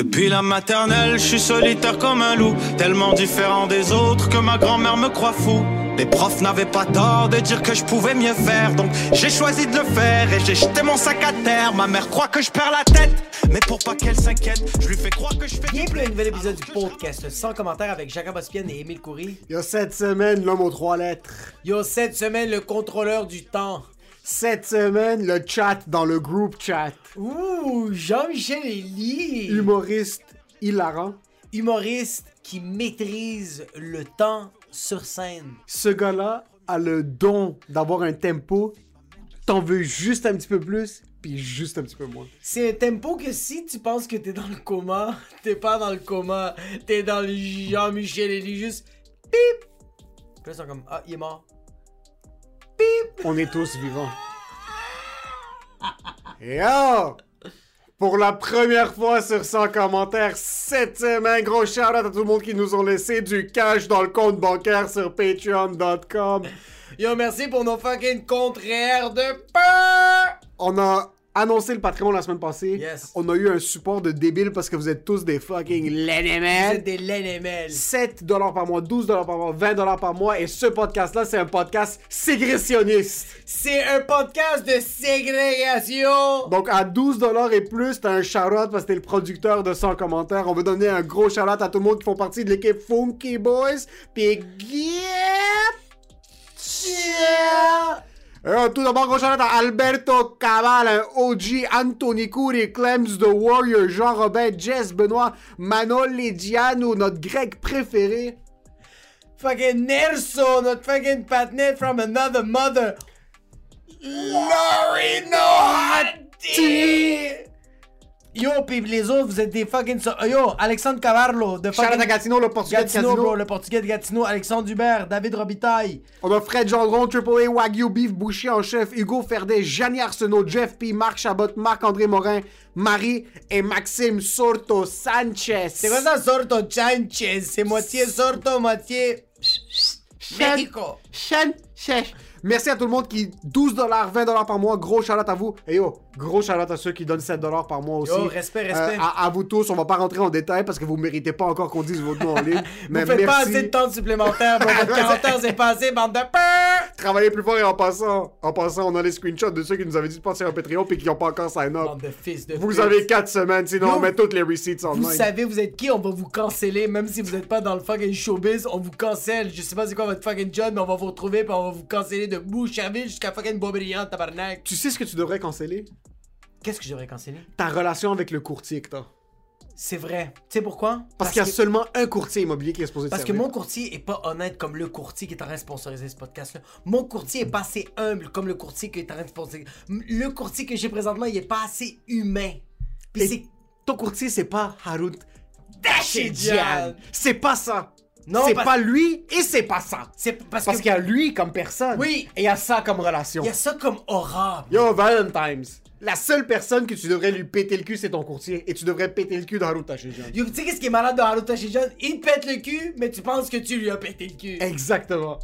Depuis la maternelle, je suis solitaire comme un loup, tellement différent des autres que ma grand-mère me croit fou. Les profs n'avaient pas tort de dire que je pouvais mieux faire, donc j'ai choisi de le faire et j'ai jeté mon sac à terre. Ma mère croit que je perds la tête, mais pour pas qu'elle s'inquiète, je lui fais croire que je fais. Bienvenue à un nouvel épisode du podcast sans commentaire avec Jacob Ospian et Émile Coury. Il y a cette semaine, l'homme aux trois lettres. Yo, cette semaine, le contrôleur du temps. Cette semaine, le chat dans le group chat. Ouh, Jean-Michel Elie. Humoriste hilarant. Humoriste qui maîtrise le temps sur scène. Ce gars-là a le don d'avoir un tempo. T'en veux juste un petit peu plus, puis juste un petit peu moins. C'est un tempo que si tu penses que t'es dans le coma, t'es pas dans le coma. T'es dans le Jean-Michel Elie, juste pip. Puis là, ils sont comme, ah, il est mort. On est tous vivants. Yo! Pour la première fois sur 100 commentaires cette semaine, gros shout à tout le monde qui nous ont laissé du cash dans le compte bancaire sur patreon.com. Yo, merci pour nos fucking contraires de peur. On a annoncé le Patreon la semaine passée. Yes. On a eu un support de débile parce que vous êtes tous des fucking Vous LNML. êtes des LNML. 7 dollars par mois, 12 dollars par mois, 20 dollars par mois. Et ce podcast-là, c'est un podcast ségressionniste. C'est un podcast de ségrégation. Donc à 12 dollars et plus, t'as un shout-out parce que t'es le producteur de 100 commentaires. On veut donner un gros shout-out à tout le monde qui font partie de l'équipe Funky Boys. Puis Get... Yeah! Euh, tout d'abord, Alberto Cabal, un OG, Anthony Coury, Clems The Warrior, Jean-Robert, Jess, Benoît, Manol Lidiano, notre grec préféré. Fucking Nerso, notre fucking patnet from another mother. Laurie Nohati. Yo, pis les autres, vous êtes des fucking... so- Yo, Alexandre Cavarlo, de fucking... à Gatineau, le portugais de Gatineau, Casino. bro, le portugais de Gatineau, Alexandre Dubert, David Robitaille. On a Fred Gendron, Triple A, Wagyu Beef, Boucher en chef, Hugo Ferdet, Gianni Arsenault, Jeff P, Marc Chabot, Marc-André Morin, Marie et Maxime Sorto Sanchez. C'est quoi ça, Sorto Sanchez? C'est moitié Sorto, moitié... Mexico. Chen, chen. Merci à tout le monde qui 12 dollars, 20 dollars par mois, gros shout à vous. Et yo, gros shout à ceux qui donnent 7 dollars par mois aussi. Yo, respect, respect. Euh, à, à vous tous, on va pas rentrer en détail parce que vous méritez pas encore qu'on dise votre nom en ligne. mais Vous faites pas assez de temps supplémentaire, bro. Votre 40 heures, c'est passé, bande de peur. Travaillez plus fort et en passant, en passant, on a les screenshots de ceux qui nous avaient dit de passer un Patreon puis qui ont pas encore sign up. Bande de fils de Vous avez 4 semaines, sinon Yo, on met toutes les receipts en Vous ligne. savez, vous êtes qui? On va vous canceller, même si vous êtes pas dans le fucking showbiz, on vous cancelle. Je sais pas c'est quoi votre fucking job, mais on va vous retrouver puis on va vous canceller de Boucherville jusqu'à fucking Boisbriand, tabarnak. Tu sais ce que tu devrais canceller? Qu'est-ce que je devrais canceller? Ta relation avec le courtier que t'as. C'est vrai. Tu sais pourquoi? Parce, qu'il y a que- seulement un courtier immobilier qui est supposé te Parce que mon courtier est pas honnête comme le courtier qui est en train de sponsoriser ce podcast-là. Mon courtier est pas assez humble comme le courtier qui est en train de sponsoriser. Le courtier que j'ai présentement, il est pas assez humain. Puis Et c'est ton courtier, c'est pas Harut Tachidjian. Tachidjian. C'est pas ça. Non, c'est parce- pas lui et c'est pas ça. C'est parce, Parce qu'il y a lui comme personne. Oui. Et il y a ça comme relation. il y a ça comme aura. Yo, Valentine's. La seule personne que tu devrais lui péter le cul, c'est ton courtier. Et tu devrais péter le cul de Harut Tachidjian. Yo, tu sais qu'est-ce qui est malade de Haruto Tachidjian? Il te pète le cul, mais tu penses que tu lui as pété le cul. Exactement.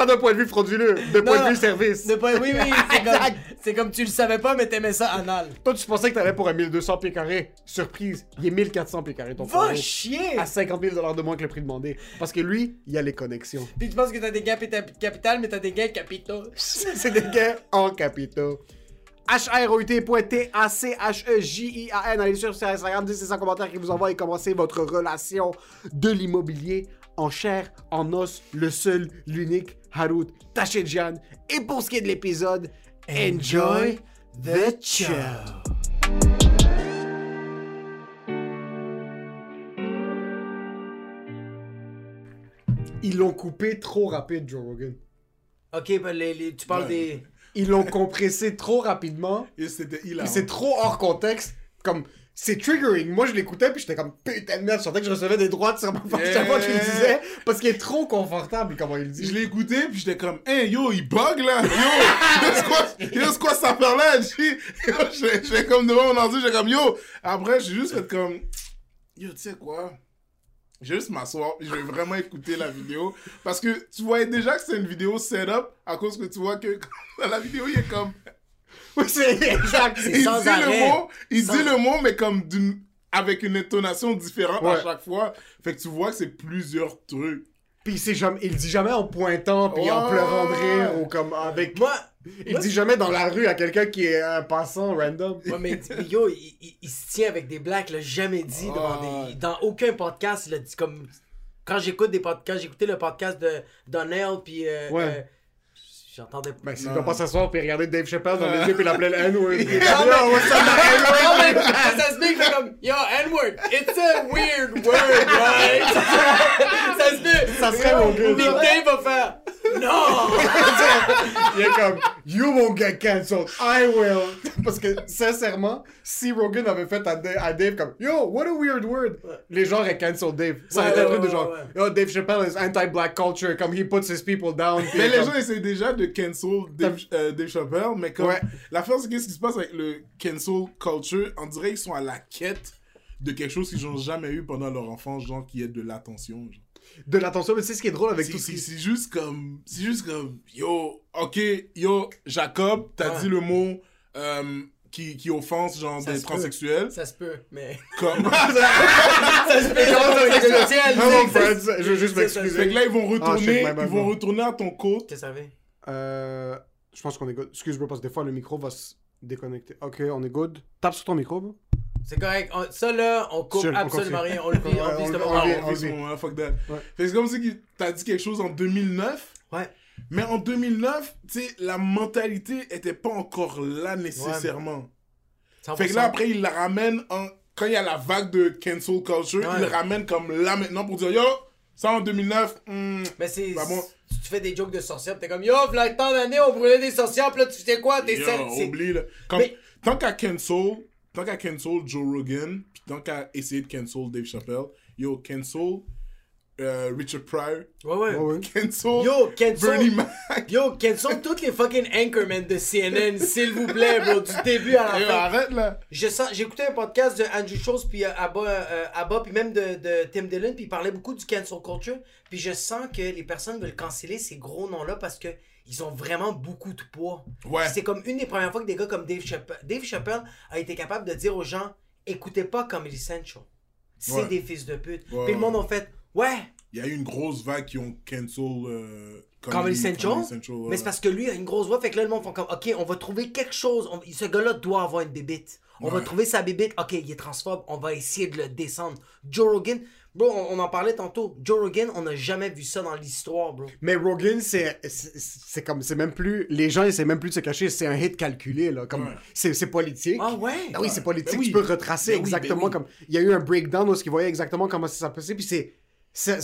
Pas d'un point de vue frauduleux, d'un point de vue service. De point- oui, oui, c'est comme, c'est comme tu le savais pas, mais t'aimais ça anal. Toi, tu pensais que t'allais pour un 1200 pieds carrés. Surprise, il est 1400 pieds carrés ton Va chier! À 50 000 de moins que le prix demandé. Parce que lui, il a les connexions. Puis tu penses que t'as des gains pita- capital, mais t'as des gains capitaux. C'est des gars en capitaux. H-R-O-U-T.T-A-C-H-E-J-I-A-N. Allez sur Instagram, dites c'est un commentaire qui vous envoie et commencez votre relation de l'immobilier en chair, en os, le seul, l'unique, Harut Tachedjian. Et pour ce qui est de l'épisode, enjoy the show. Ils l'ont coupé trop rapide, Joe Rogan. Ok, ben les, les- tu parles Ouais. des. Ils l'ont compressé trop rapidement. Et c'était hilarant. c'est trop hors contexte. Comme, c'est triggering. Moi, je l'écoutais, puis j'étais comme, putain de merde, je sentais que je recevais des droites sur ma face chaque fois qu'il le disait. Parce qu'il est trop confortable, comment il le Je dit. l'ai écouté, puis j'étais comme, hey yo, il bug là! Yo! Yo, c'est quoi? J'ai- Yo, j'étais j'étais comme devant mon ordi, j'étais comme, yo! Après, j'ai juste fait comme, yo, tu sais quoi? Je vais juste m'asseoir, je vais vraiment écouter la vidéo. Parce que tu voyais déjà que c'est une vidéo setup, à cause que tu vois que dans la vidéo, il est comme. Oui, c'est exact. Il sans dit arrêt. le mot, il Sans- dit le mot, mais comme d'une avec une intonation différente à chaque fois. Fait que tu vois que c'est plusieurs trucs. Puis c'est jamais, il dit jamais en pointant, puis en pleurant de rire, ou comme avec... Moi, Il dit jamais dans la rue à quelqu'un qui est un passant random. Ouais, mais yo, il, il- il se tient avec des blacks, il l'a jamais dit devant des- dans aucun podcast, il a dit comme quand j'écoute des podcasts, j'écoutais le podcast de Donnell puis euh, Ouais. euh, j'entendais Ben, s'il Non. doit pas s'asseoir puis regarder Dave Chappelle dans les yeux puis l'appeler le N-word. Ça se met que comme Yo, N-word, it's a weird word, right? ça se met. Ça serait mon gars. Dave va faire Non! Il est comme You won't get cancelled, I will. Parce que sincèrement, si Rogan avait fait à Dave, à Dave comme Yo, what a weird word, les gens auraient cancel Dave. Ça aurait été un truc de genre ouais. Yo, Dave Chappelle is anti-black culture, comme he puts his people down. Mais les comme- gens essaient déjà de cancel Dave, euh, Dave Chappelle, mais comme Ouais. l'affaire c'est qu'est-ce qui se passe avec le cancel culture, on dirait qu'ils sont à la quête de quelque chose qu'ils n'ont jamais eu pendant leur enfance, genre qui est de l'attention. genre. De l'attention, mais tu sais ce qui est drôle avec C'est tout ce c'est- qui c'est juste comme, c'est juste comme, yo, ok, yo, Jacob, t'as Ouais. dit le mot euh, qui, qui offense genre Ça des transsexuels, Ça se peut, mais. comme. Ça se peut, c'est Ah non, ça- je veux juste ça- ça- fait m'excuser. que là ils vont Ah, retourner, bad, ils vont non. retourner à ton côte. Tu savais? Euh, je pense qu'on est good. Excuse-moi parce que des fois le micro va se déconnecter. Ok, on est good. Tape sur ton micro, bro. C'est correct. On- ça là, on coupe Chill, absolument rien. On le vit, Ouais, on vit on- ce on Ah, fuck that. Ouais. Fait que c'est comme si que t'as dit quelque chose en 2009. Ouais. Mais en 2009, tu sais, la mentalité était pas encore là nécessairement. Fait que là, 100%. après, il la ramène en... Quand il y a la vague de cancel culture, Ouais. il le ramène comme là maintenant pour dire, yo, ça en 2009, hmm, Mais c'est. Bah bon. Tu fais des jokes de sorcières, t'es comme Yo, v'là tant d'années, on brûlait des sorcières, pis là, tu sais quoi, t'es yo, oublie, là. Comme, Mais- Tant qu'à cancel, tant qu'à cancel Joe Rogan, puis tant qu'à essayer de cancel Dave Chappelle, yo, cancel euh, Richard Pryor, Ouais, ouais. Ouais, ouais. cancel Yo, cancel. Bernie Mac. Yo, cancel toutes les fucking anchormen de CNN, s'il vous plaît, bro, du début à la Yo, fin. arrête là. Je sens, j'ai écouté un podcast de Andrew Schultz puis euh, Abba, euh, Abba puis même de, de Tim Dillon puis il parlait beaucoup du cancel culture puis je sens que les personnes veulent canceller ces gros noms là parce que ils ont vraiment beaucoup de poids. Ouais. C'est comme une des premières fois que des gars comme Dave Chappelle, Dave Chappelle a été capable de dire aux gens écoutez pas Comedy Central. C'est Ouais. des fils de pute. Ouais, puis le monde a fait ouais, Il y a eu une grosse vague qui ont cancel euh, Comedy Central. Comedy Central, ouais. Mais c'est parce que lui a une grosse voix, fait que là, le monde font comme, OK, on va trouver quelque chose. On- Ce gars-là doit avoir une bébite. On va trouver sa bébite. OK, il est transphobe. On va essayer de le descendre. Joe Rogan, bro, on, on en parlait tantôt. Joe Rogan, on n'a jamais vu ça dans l'histoire, bro. Mais Rogan, c'est comme c'est même plus les gens essaient même plus de se cacher, c'est un hit calculé là, comme Ouais. c'est c'est politique. Ah ouais? Ah oui, c'est politique, Ben oui. tu peux retracer Ben oui, exactement ben oui. comme il y a eu un breakdown où il voyait exactement comment ça s'est passé puis c'est-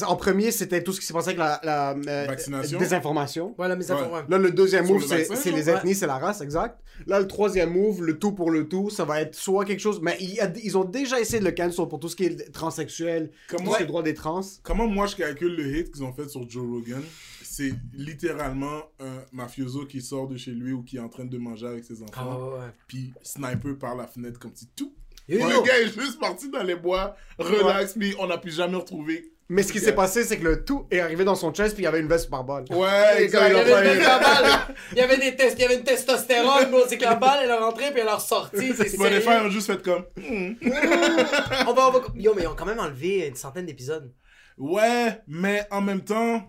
en premier, c'était tout ce qui s'est passé avec la, la euh, Vaccination. désinformation. Voilà, mes Ouais. affaires. Là, le deuxième move, c'est les Ouais. ethnies, c'est la race, exact. Là, le troisième move, le tout pour le tout, ça va être soit quelque chose. Mais il y a- ils ont déjà essayé de le cancel pour tout ce qui est transsexuel, Comment- tout ce qui est droit des trans. Comment moi je calcule le hit qu'ils ont fait sur Joe Rogan C'est littéralement un mafioso qui sort de chez lui ou qui est en train de manger avec ses Ah enfants, ouais. puis sniper par la fenêtre comme si tout. Yo, yo, Le gars est juste parti dans les bois, relax, puis on n'a plus jamais retrouvé. Mais ce qui s'est passé, c'est que le tout est arrivé dans son chest, puis il y avait une veste par balle. Ouais, Les gars, Il y ils ont avait, une balle. il y avait des tests, il y avait une testostérone, bro. C'est que la balle, elle est rentrée puis elle est ressortie. C'est Spotify sérieux. ont juste fait comme. Hmm. On va, on va- Yo, mais ils ont quand même enlevé une centaine d'épisodes. Ouais, mais en même temps,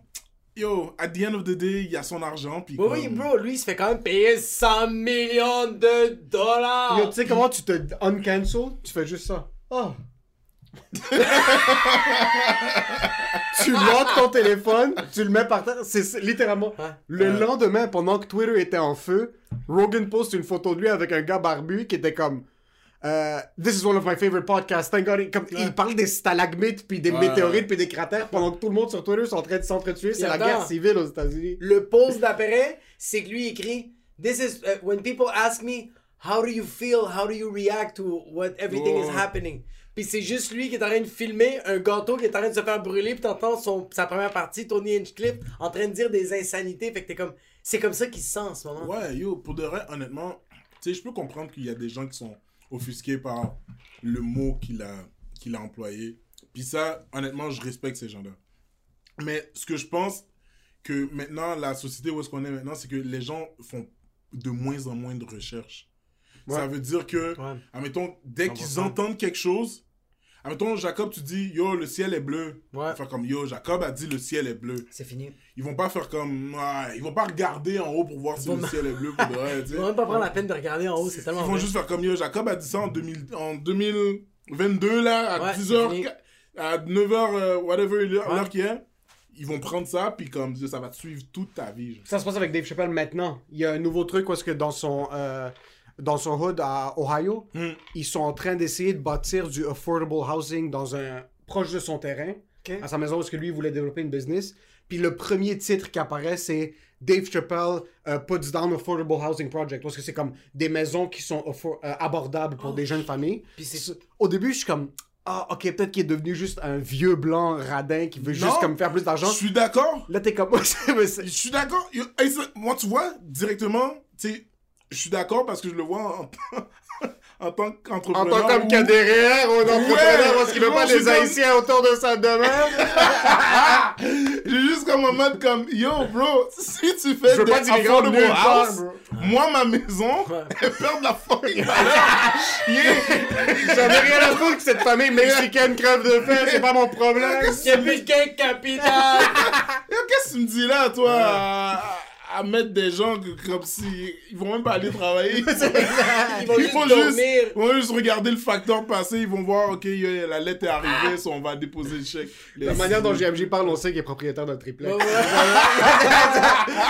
yo, at the end of the day, il y a son argent, puis. Oui, oui, comme- bro, lui, il se fait quand même payer 100 millions de dollars. Yo, tu sais comment tu te uncancel? Tu fais juste ça. Oh. tu lock ton téléphone, tu le mets par terre. C'est littéralement. Ouais. Le Ouais. lendemain, pendant que Twitter était en feu, Rogan poste une photo de lui avec un gars barbu qui était comme. euh, This is one of my favorite podcasts. Thank God. Comme, Il parle des stalagmites, puis des Ouais. météorites, puis des cratères, pendant que tout le monde sur Twitter sont en train de s'entretuer. C'est la attends. guerre civile aux États-Unis. Le post d'après, c'est que lui écrit This is uh, when people ask me how do you feel, how do you react to what everything is Oh. happening? Puis c'est juste lui qui est en train de filmer un gâteau qui est en train de se faire brûler, puis t'entends son sa première partie, Tony Hinchcliffe, en train de dire des insanités. Fait que t'es comme, c'est comme ça qu'il se sent en ce moment. Ouais, yo, pour de vrai, honnêtement, tu sais, je peux comprendre qu'il y a des gens qui sont offusqués par le mot qu'il a, qu'il a employé. Puis ça, honnêtement, je respecte ces gens-là. Mais ce que je pense que maintenant, la société où est-ce qu'on est maintenant, c'est que les gens font de moins en moins de recherches. Ça veut dire que, Ouais. admettons, dès qu'ils 100%. entendent quelque chose, Admettons, Jacob, tu dis, yo, le ciel est bleu. Ils Ouais. vont faire comme, yo, Jacob a dit le ciel est bleu. C'est fini. Ils vont pas faire comme, ouais, ils vont pas regarder en haut pour voir si vont le ciel est bleu pour de vrai, Ils vont même pas prendre la peine de regarder en haut, c'est Ils tellement vont vrai. juste faire comme, yo, Jacob a dit ça en, 2000, en 2022, là, à Ouais, 10h, c'est fini. à 9h, euh, whatever l'heure Ouais. qu'il est. Ils vont prendre ça, puis comme, ça va te suivre toute ta vie. genre. Ça se passe avec Dave Chappelle maintenant. Il y a un nouveau truc où est-ce que dans son, euh, dans son hood à Ohio, Hmm. ils sont en train d'essayer de bâtir du affordable housing dans un proche de son terrain, à sa maison parce que lui il voulait développer une business. Puis le premier titre qui apparaît c'est Dave Chappelle euh, puts down affordable housing project parce que c'est comme des maisons qui sont euh, abordables pour des jeunes familles. Puis c'est Au début je suis comme ah ok peut-être qu'il est devenu juste un vieux blanc radin qui veut Non. juste comme faire plus d'argent. Je suis d'accord. Là t'es comme Je suis d'accord. Moi, tu vois, directement, tu sais, je suis d'accord parce que je le vois en, en tant En qu'entrepreneur. tant comme ou- entrepreneur Ouais, parce qu'il veut pas des comme- haïtiens autour de sa demeure. J'ai juste comme en mode comme, yo, bro, si tu fais Je veux des pas nulle part, house, moi, ma maison, elle perd de la fucking. Yeah. J'avais rien à foutre que cette famille mexicaine crève de faim, c'est pas mon problème. Il y a plus de capital! Yo, Qu'est-ce que tu me dis là, toi, à, mettre des gens que- comme si ils vont même pas aller travailler. Ils vont Ils juste vont dormir. juste, ils vont juste regarder le facteur passé, ils vont voir, ok, la lettre est arrivée, so on va déposer le chèque. La manière dont JMJ parle, on sait qu'il est propriétaire d'un triplex.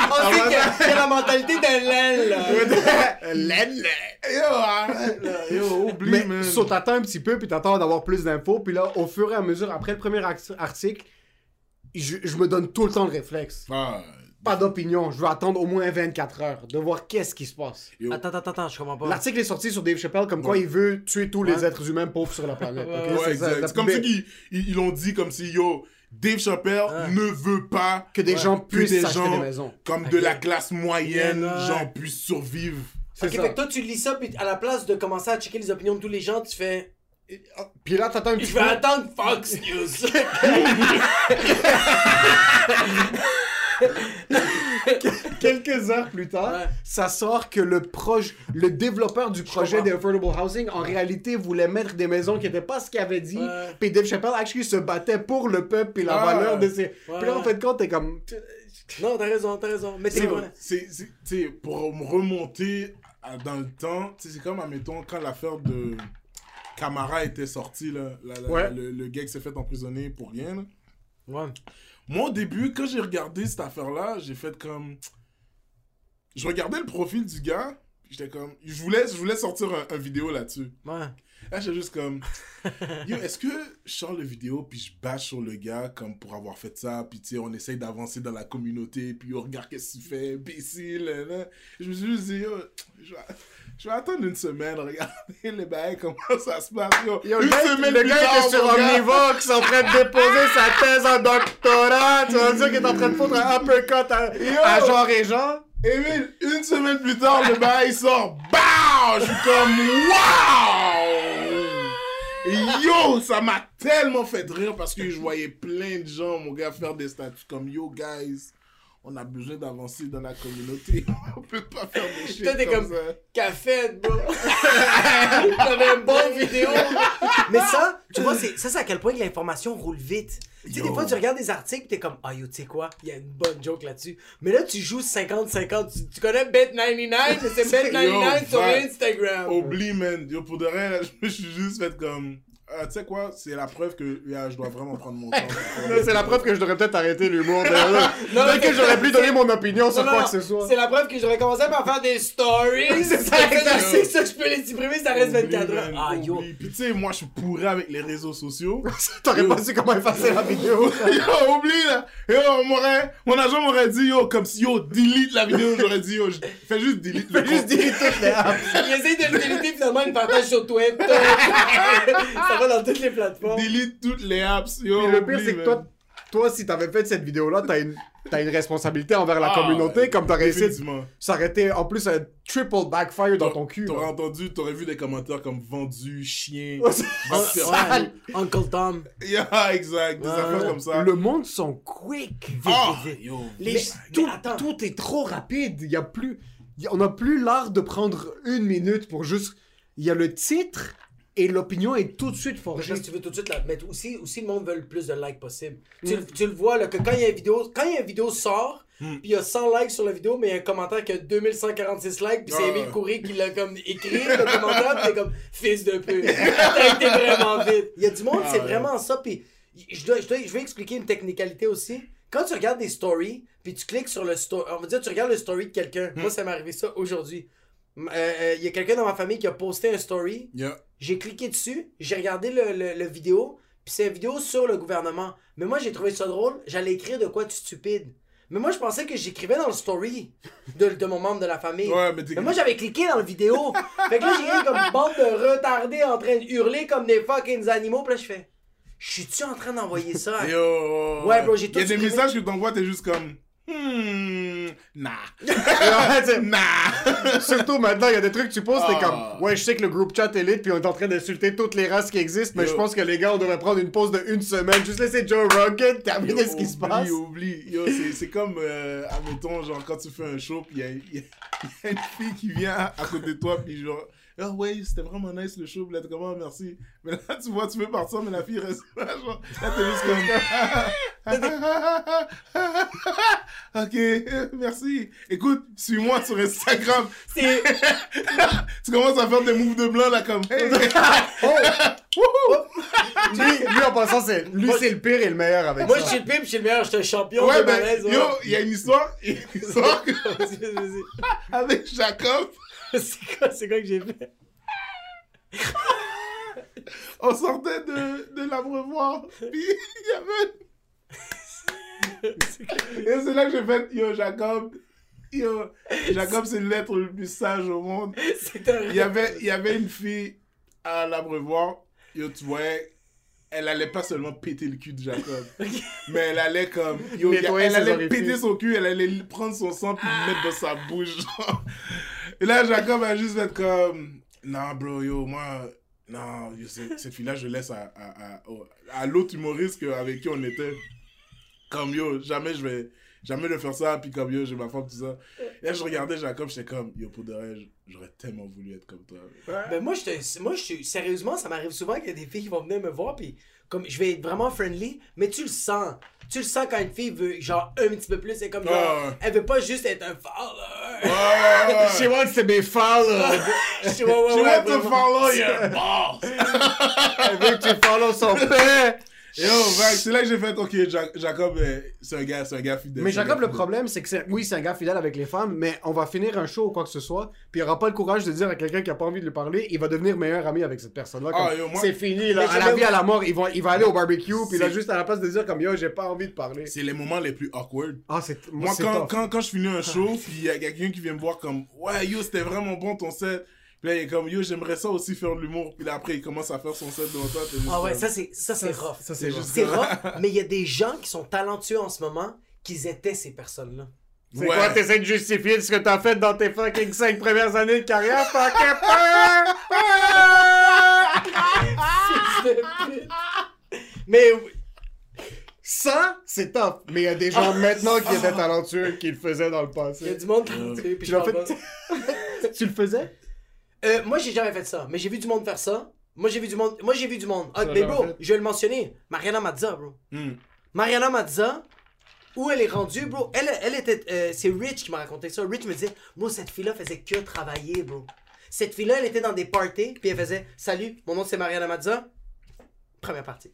On sait qu'il a- la mentalité d'un laine. Laine. Yo, oublie, Mais man. so, t'attends un petit peu, puis t'attends d'avoir plus d'infos, puis là, au fur et à mesure, après le premier article, je, je me donne tout le temps le réflexe. Ah, Pas d'opinion, je veux attendre au moins 24 heures, de voir qu'est-ce qui se passe. yo. Attends, attends, attends, je comprends pas. L'article est sorti sur Dave Chappelle comme quoi il veut tuer tous les êtres humains pauvres sur la planète. Ouais, ok? Ouais, C'est exact. C'est comme si qu'ils ils, ils l'ont dit comme si, yo, Dave Chappelle Ouais. ne veut pas Que des Ouais. gens que puissent des gens des maisons. comme de la classe moyenne, Ouais. genre, puissent survivre. C'est Ok, ça. fait que toi, tu lis ça, puis à la place de commencer à checker les opinions de tous les gens, tu fais. Puis là, t'attends un Je petit vais peu. attendre Fox News. Quelques heures plus tard, Ouais. ça sort que le proche, le développeur du projet comprends. de Affordable Housing, en réalité, voulait mettre des maisons qui n'étaient pas ce qu'il avait dit. Ouais. Puis Dave Chappelle, actually, se battait pour le peuple et la valeur de ses. Ouais, Puis là, en fait, quand t'es comme. non, t'as raison, t'as raison. Mais c'est vrai. c'est- c'est- tu sais, pour me remonter à- dans le temps, tu sais, c'est comme, admettons, quand l'affaire de Camara était sortie, là, la- la- Ouais. le, le gars qui s'est fait emprisonner pour rien. là. Ouais. Moi, au début, quand j'ai regardé cette affaire-là, j'ai fait comme. Je regardais le profil du gars, j'étais comme. Je voulais, je voulais sortir un, un vidéo là-dessus. Ouais. Là, j'étais juste comme. Yo, est-ce que je sors le vidéo, puis je bâche sur le gars, comme pour avoir fait ça, puis tu sais, on essaye d'avancer dans la communauté, puis on regarde qu'est-ce qu'il fait, imbécile. là, là. Je me suis juste dit, yo, je je vais attendre une semaine, regarder les bails, comment ça se passe? Yo, Yo, une semaine le plus gars tard, était sur. Omnivox en train de déposer sa thèse en doctorat. Tu vas dire qu'il est en train de foutre un uppercut à, à genre et genre? Emile, une semaine plus tard, le bail sort. BAM! Je suis comme Waouh! Yo, ça m'a tellement fait rire parce que je voyais plein de gens, mon gars, faire des statuts comme Yo, guys, on a besoin d'avancer dans la communauté. On peut pas faire des shit Toi, t'es comme, comme- ça. Café, bro. T'avais une bonne vidéo. Mais ça, tu vois, c'est, ça, c'est à quel point que l'information roule vite. Tu sais, des fois, tu regardes des articles, t'es comme, ah yo, tu sais quoi, il y a une bonne joke là-dessus. Mais là, tu joues 50-50. Tu, tu connais Bet99, mais c'est Bet99 sur. Instagram. Oublie, man. Yo, pour de rien, là, je me suis juste fait comme. Ah, tu sais quoi, c'est la preuve que yeah, je dois vraiment prendre mon temps. C'est la preuve que je devrais peut-être arrêter l'humour. Peut-être que j'aurais pu donner mon opinion sur Non, quoi non, que ce soit. C'est la preuve que j'aurais commencé par faire des stories. C'est ça, que ça, je peux les supprimer, ça reste Oublie, 24 heures. Ah yo. oublie. Puis tu sais, moi, je suis pourri avec les réseaux sociaux. T'aurais pas su comment effacer la vidéo. yo, oublie là. Yo, on mon agent m'aurait dit, yo, comme si, yo, delete la vidéo. J'aurais dit, yo, fais juste delete le Fais juste dire toutes les apps. Il essaye de le déliter, finalement, il partage sur Twitter. Ça va dans toutes les plateformes. Delete toutes les apps. Yo, Puis le pire, c'est que toi, toi, si t'avais fait cette vidéo-là, t'as une, t'as une responsabilité envers la Ah, communauté, comme t'aurais essayé de... Effectivement. Ça aurait été en plus un triple backfire dans ton cul. T'aurais là. entendu, t'aurais vu des commentaires comme vendu, chien. Ouais, Uncle Tom. Yeah, exact. Des Ouais. affaires comme ça. Le monde sont quick. Vite. yo. Les- Mais mais tout, attends. tout est trop rapide. Il y a plus... il y a- on n'a plus l'art de prendre une minute pour juste... Il y a le titre, et l'opinion est tout de suite forgée. Parce que tu veux tout de suite la mettre. Aussi, aussi le monde veut le plus de likes possible. Tu, le- tu le vois, là, que quand il y a une vidéo, quand il y a une vidéo sort, puis il y a 100 likes sur la vidéo, mais il y a un commentaire qui a 2146 likes, puis c'est Ah, Émile. Coury qui l'a comme écrit, le commentaire, puis t'es comme fils de pute. T'as été vraiment vite. Il y a du monde, Ah, c'est ouais. vraiment ça, puis je, dois, je, dois- je vais expliquer une technicalité aussi. Quand tu regardes des stories, puis tu cliques sur le story, on va dire, tu regardes le story de quelqu'un. Hmm. Moi, ça m'est arrivé ça aujourd'hui. Euh, euh, Il y a quelqu'un dans ma famille qui a posté un story, Yeah. j'ai cliqué dessus, j'ai regardé le, le- le vidéo, puis c'est une vidéo sur le gouvernement. Mais moi, j'ai trouvé ça drôle, j'allais écrire de quoi de stupide. Mais moi, je pensais que j'écrivais dans le story de, de mon membre de la famille. Ouais, mais Mais moi, j'avais cliqué dans la vidéo. fait que là, j'ai comme bande de retardés en train de hurler comme des fucking animaux. Puis là, je fais, je suis-tu en train d'envoyer ça? Yo. Ouais, bro, j'ai tout Il y a des messages que t'envoies, t'es juste comme. Hmm. Nah. Surtout maintenant, il y a des trucs que tu poses, t'es Ah. comme, ouais, je sais que le groupe chat est lit, puis on est en train d'insulter toutes les races qui existent, mais Yo. je pense que les gars, on devrait prendre une pause de une semaine, juste laisser Joe Rogan terminer Yo, ce qui se oublie, passe. Oublie, Yo, c'est, comme, euh, admettons, genre, quand tu fais un show, puis il y y a- il y a une fille qui vient à, à côté de toi, puis genre, ah ouais, c'était vraiment nice le show, puis là, t'es comme, merci. Mais là, tu vois, tu veux partir, mais la fille reste là, genre, là, t'es juste comme, ok, merci. Écoute, suis-moi sur Instagram. C'est- tu commences à faire des moves de blanc, là, comme, hey. Lui, lui, en passant, c'est, lui, c'est le pire et le meilleur avec Moi, je ça. suis le pire, je suis le meilleur, je suis un champion Ouais, de ben, malaise. ouais. yo, il y a une histoire, il y a une histoire que- Vas-y, vas-y. avec Jacob. c'est quoi, c'est quoi que j'ai fait? on sortait de, de l'abreuvoir, puis il y avait... Et c'est là que j'ai fait, yo, Jacob, yo, Jacob, c'est l'être le plus sage au monde. Il y avait, il y avait une fille à l'abreuvoir, yo, tu voyais, elle allait pas seulement péter le cul de Jacob, mais elle allait comme, yo, a- elle allait orifices. péter son cul, elle allait prendre son sang puis le mettre dans sa bouche, genre. Et là, Jacob a juste fait comme, non, bro, yo, moi, non, yo, cette, fille-là, je laisse à, à, à, à l'autre humoriste avec qui on était. Comme, yo, jamais je vais, jamais de faire ça, puis comme, yo, j'ai ma femme, tout ça. Et là, je regardais Jacob, j'étais comme, yo, pour de vrai, j'aurais tellement voulu être comme toi. Ben moi, je moi, je suis sérieusement, ça m'arrive souvent qu'il y a des filles qui vont venir me voir, puis comme je vais être vraiment friendly, mais tu le sens. Tu le sens quand une fille veut, genre, un petit peu plus, c'est comme genre, Ouais, ouais. elle veut pas juste être un follower. Ouais, She wants to be followed. Je suis- ouais, ouais, Tu ouais, want to follow your boss? Elle veut que tu follow son père. Yo, c'est là que j'ai fait, ok, Ja- Jacob, euh, c'est un gars, c'est un gars fidèle. Mais Jacob, le problème, c'est que oui, c'est un gars fidèle avec les femmes, mais on va finir un show ou quoi que ce soit, puis il aura pas le courage de dire à quelqu'un qui a pas envie de lui parler, il va devenir meilleur ami avec cette personne-là. Ah, moi- c'est fini, là, à la vie, à la mort, il va, il va aller au barbecue, puis là, juste à la place de dire comme yo, j'ai pas envie de parler. C'est les moments les plus awkward. Ah, c'est, Moi, c'est quand, quand, quand je finis un show, puis il y a quelqu'un qui vient me voir comme, ouais, yo, c'était vraiment bon ton set. Puis là, il est comme, yo, j'aimerais ça aussi faire de l'humour. Puis là, après, il commence à faire son set devant toi. juste Ah ouais, comme- ça c'est ça c'est rough. ça, c'est rough. C'est rough, mais il y a des gens qui sont talentueux en ce moment qu'ils étaient ces personnes-là. C'est Ouais. quoi, t'essaies de justifier ce que t'as fait dans tes fucking 5 premières années de carrière? Fucking mais Ça, c'est top. Mais il y a des gens maintenant qui étaient talentueux qui le faisaient dans le il y a passé. du monde talentueux, puis fait-. Tu le faisais? Euh, moi, j'ai jamais fait ça, mais j'ai vu du monde faire ça. Moi, j'ai vu du monde. Moi, j'ai vu du monde. Ah, mais bro, fait. je vais le mentionner. Mariana Mazza, bro. Hmm. Mariana Mazza, où elle est rendue, bro. Elle, elle était. euh, c'est Rich qui m'a raconté ça. Rich me disait, bro, cette fille-là faisait que travailler, bro. Cette fille-là, elle était dans des parties, puis elle faisait, salut, mon nom c'est Mariana Mazza. Première partie.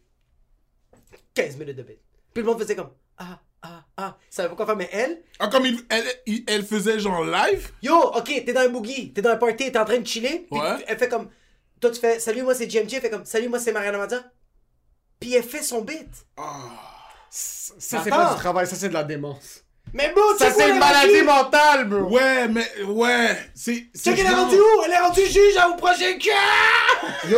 15 minutes de bête. Puis le monde faisait comme, ah, ah. Il savait pas quoi faire, mais elle, Ah, comme il- elle, il- elle faisait genre live? Yo, ok, t'es dans un boogie, t'es dans un party, t'es en train de chiller. Puis Ouais. elle fait comme. Toi, tu fais Salut, moi c'est GMG. Elle fait comme Salut, moi c'est Mariana Mazza. Puis elle fait son beat. Ah. Ça, c'est Attends. pas du travail, ça, c'est de la démence. Mais bro, Ça, c'est une maladie mentale, bro. Ouais, mais, ouais. C'est. c'est Check, elle est rendue où? Elle est rendue juge à au prochain cas Yo,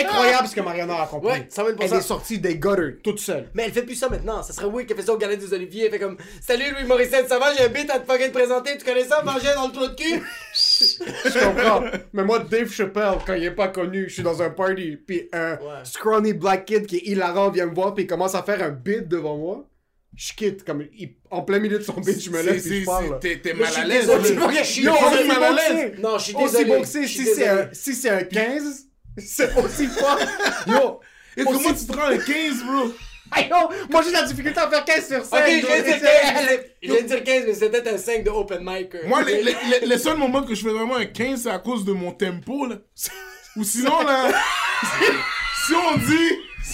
incroyable ce que Mariana a accompli. Ouais, 100 000 Elle est sortie des gutters toute seule. Mais elle fait plus ça maintenant. Ça serait weird qu'elle fait ça au Galet des Oliviers. Elle fait comme Salut Louis Morissette, ça va? J'ai un beat à te fucking présenter. Tu connais ça? Manger dans le trou de cul Je comprends. Mais moi, Dave Chappelle, quand il est pas connu, je suis dans un party, puis un Ouais. scrawny black kid qui est hilarant vient me voir, puis il commence à faire un beat devant moi. Je quitte, comme il- en plein milieu de son beat, je me lève puis je parle. T'es mal à l'aise. Je suis aussi mal à l'aise. Non, je suis Aussi désolé. boxé, Je suis si c'est si c'est un 15, C'est aussi fort. Yo, Et Aussi- comment tu te rends un 15, bro? Yo, moi j'ai la difficulté à faire 15 sur 5. Ok, je de dire 15, je de dire 15, mais c'était un 5 de open mic. Moi, les, les, les- seuls moments que je fais vraiment un 15, c'est à cause de mon tempo, là. Ou sinon, là, si on dit,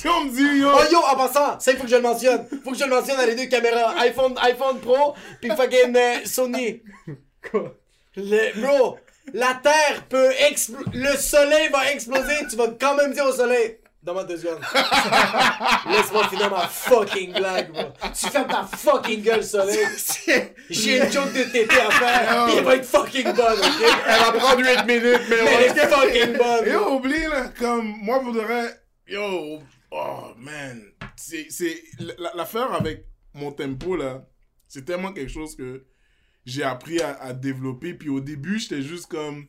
on me dit, yo, Oh yo, en passant, ça il faut que je le mentionne. Faut que je le mentionne à les deux caméras. iPhone, iPhone Pro, puis fucking euh, Sony. Le, bro, la Terre peut exploser. Le soleil va exploser, tu vas quand même dire au soleil. Donne-moi deux secondes. Laisse-moi finir ma fucking blague, bro. Tu fermes ta fucking gueule, soleil. J'ai une joke de tété à faire, pis elle va être fucking bonne, ok? Elle va prendre 8 minutes, mais Mais elle est fucking bonne. yo, oublie, là, comme, moi, vrai, yo, oh, man, c'est, c'est, la- l'affaire avec mon tempo, là, c'est tellement quelque chose que j'ai appris à, à développer, puis au début, j'étais juste comme,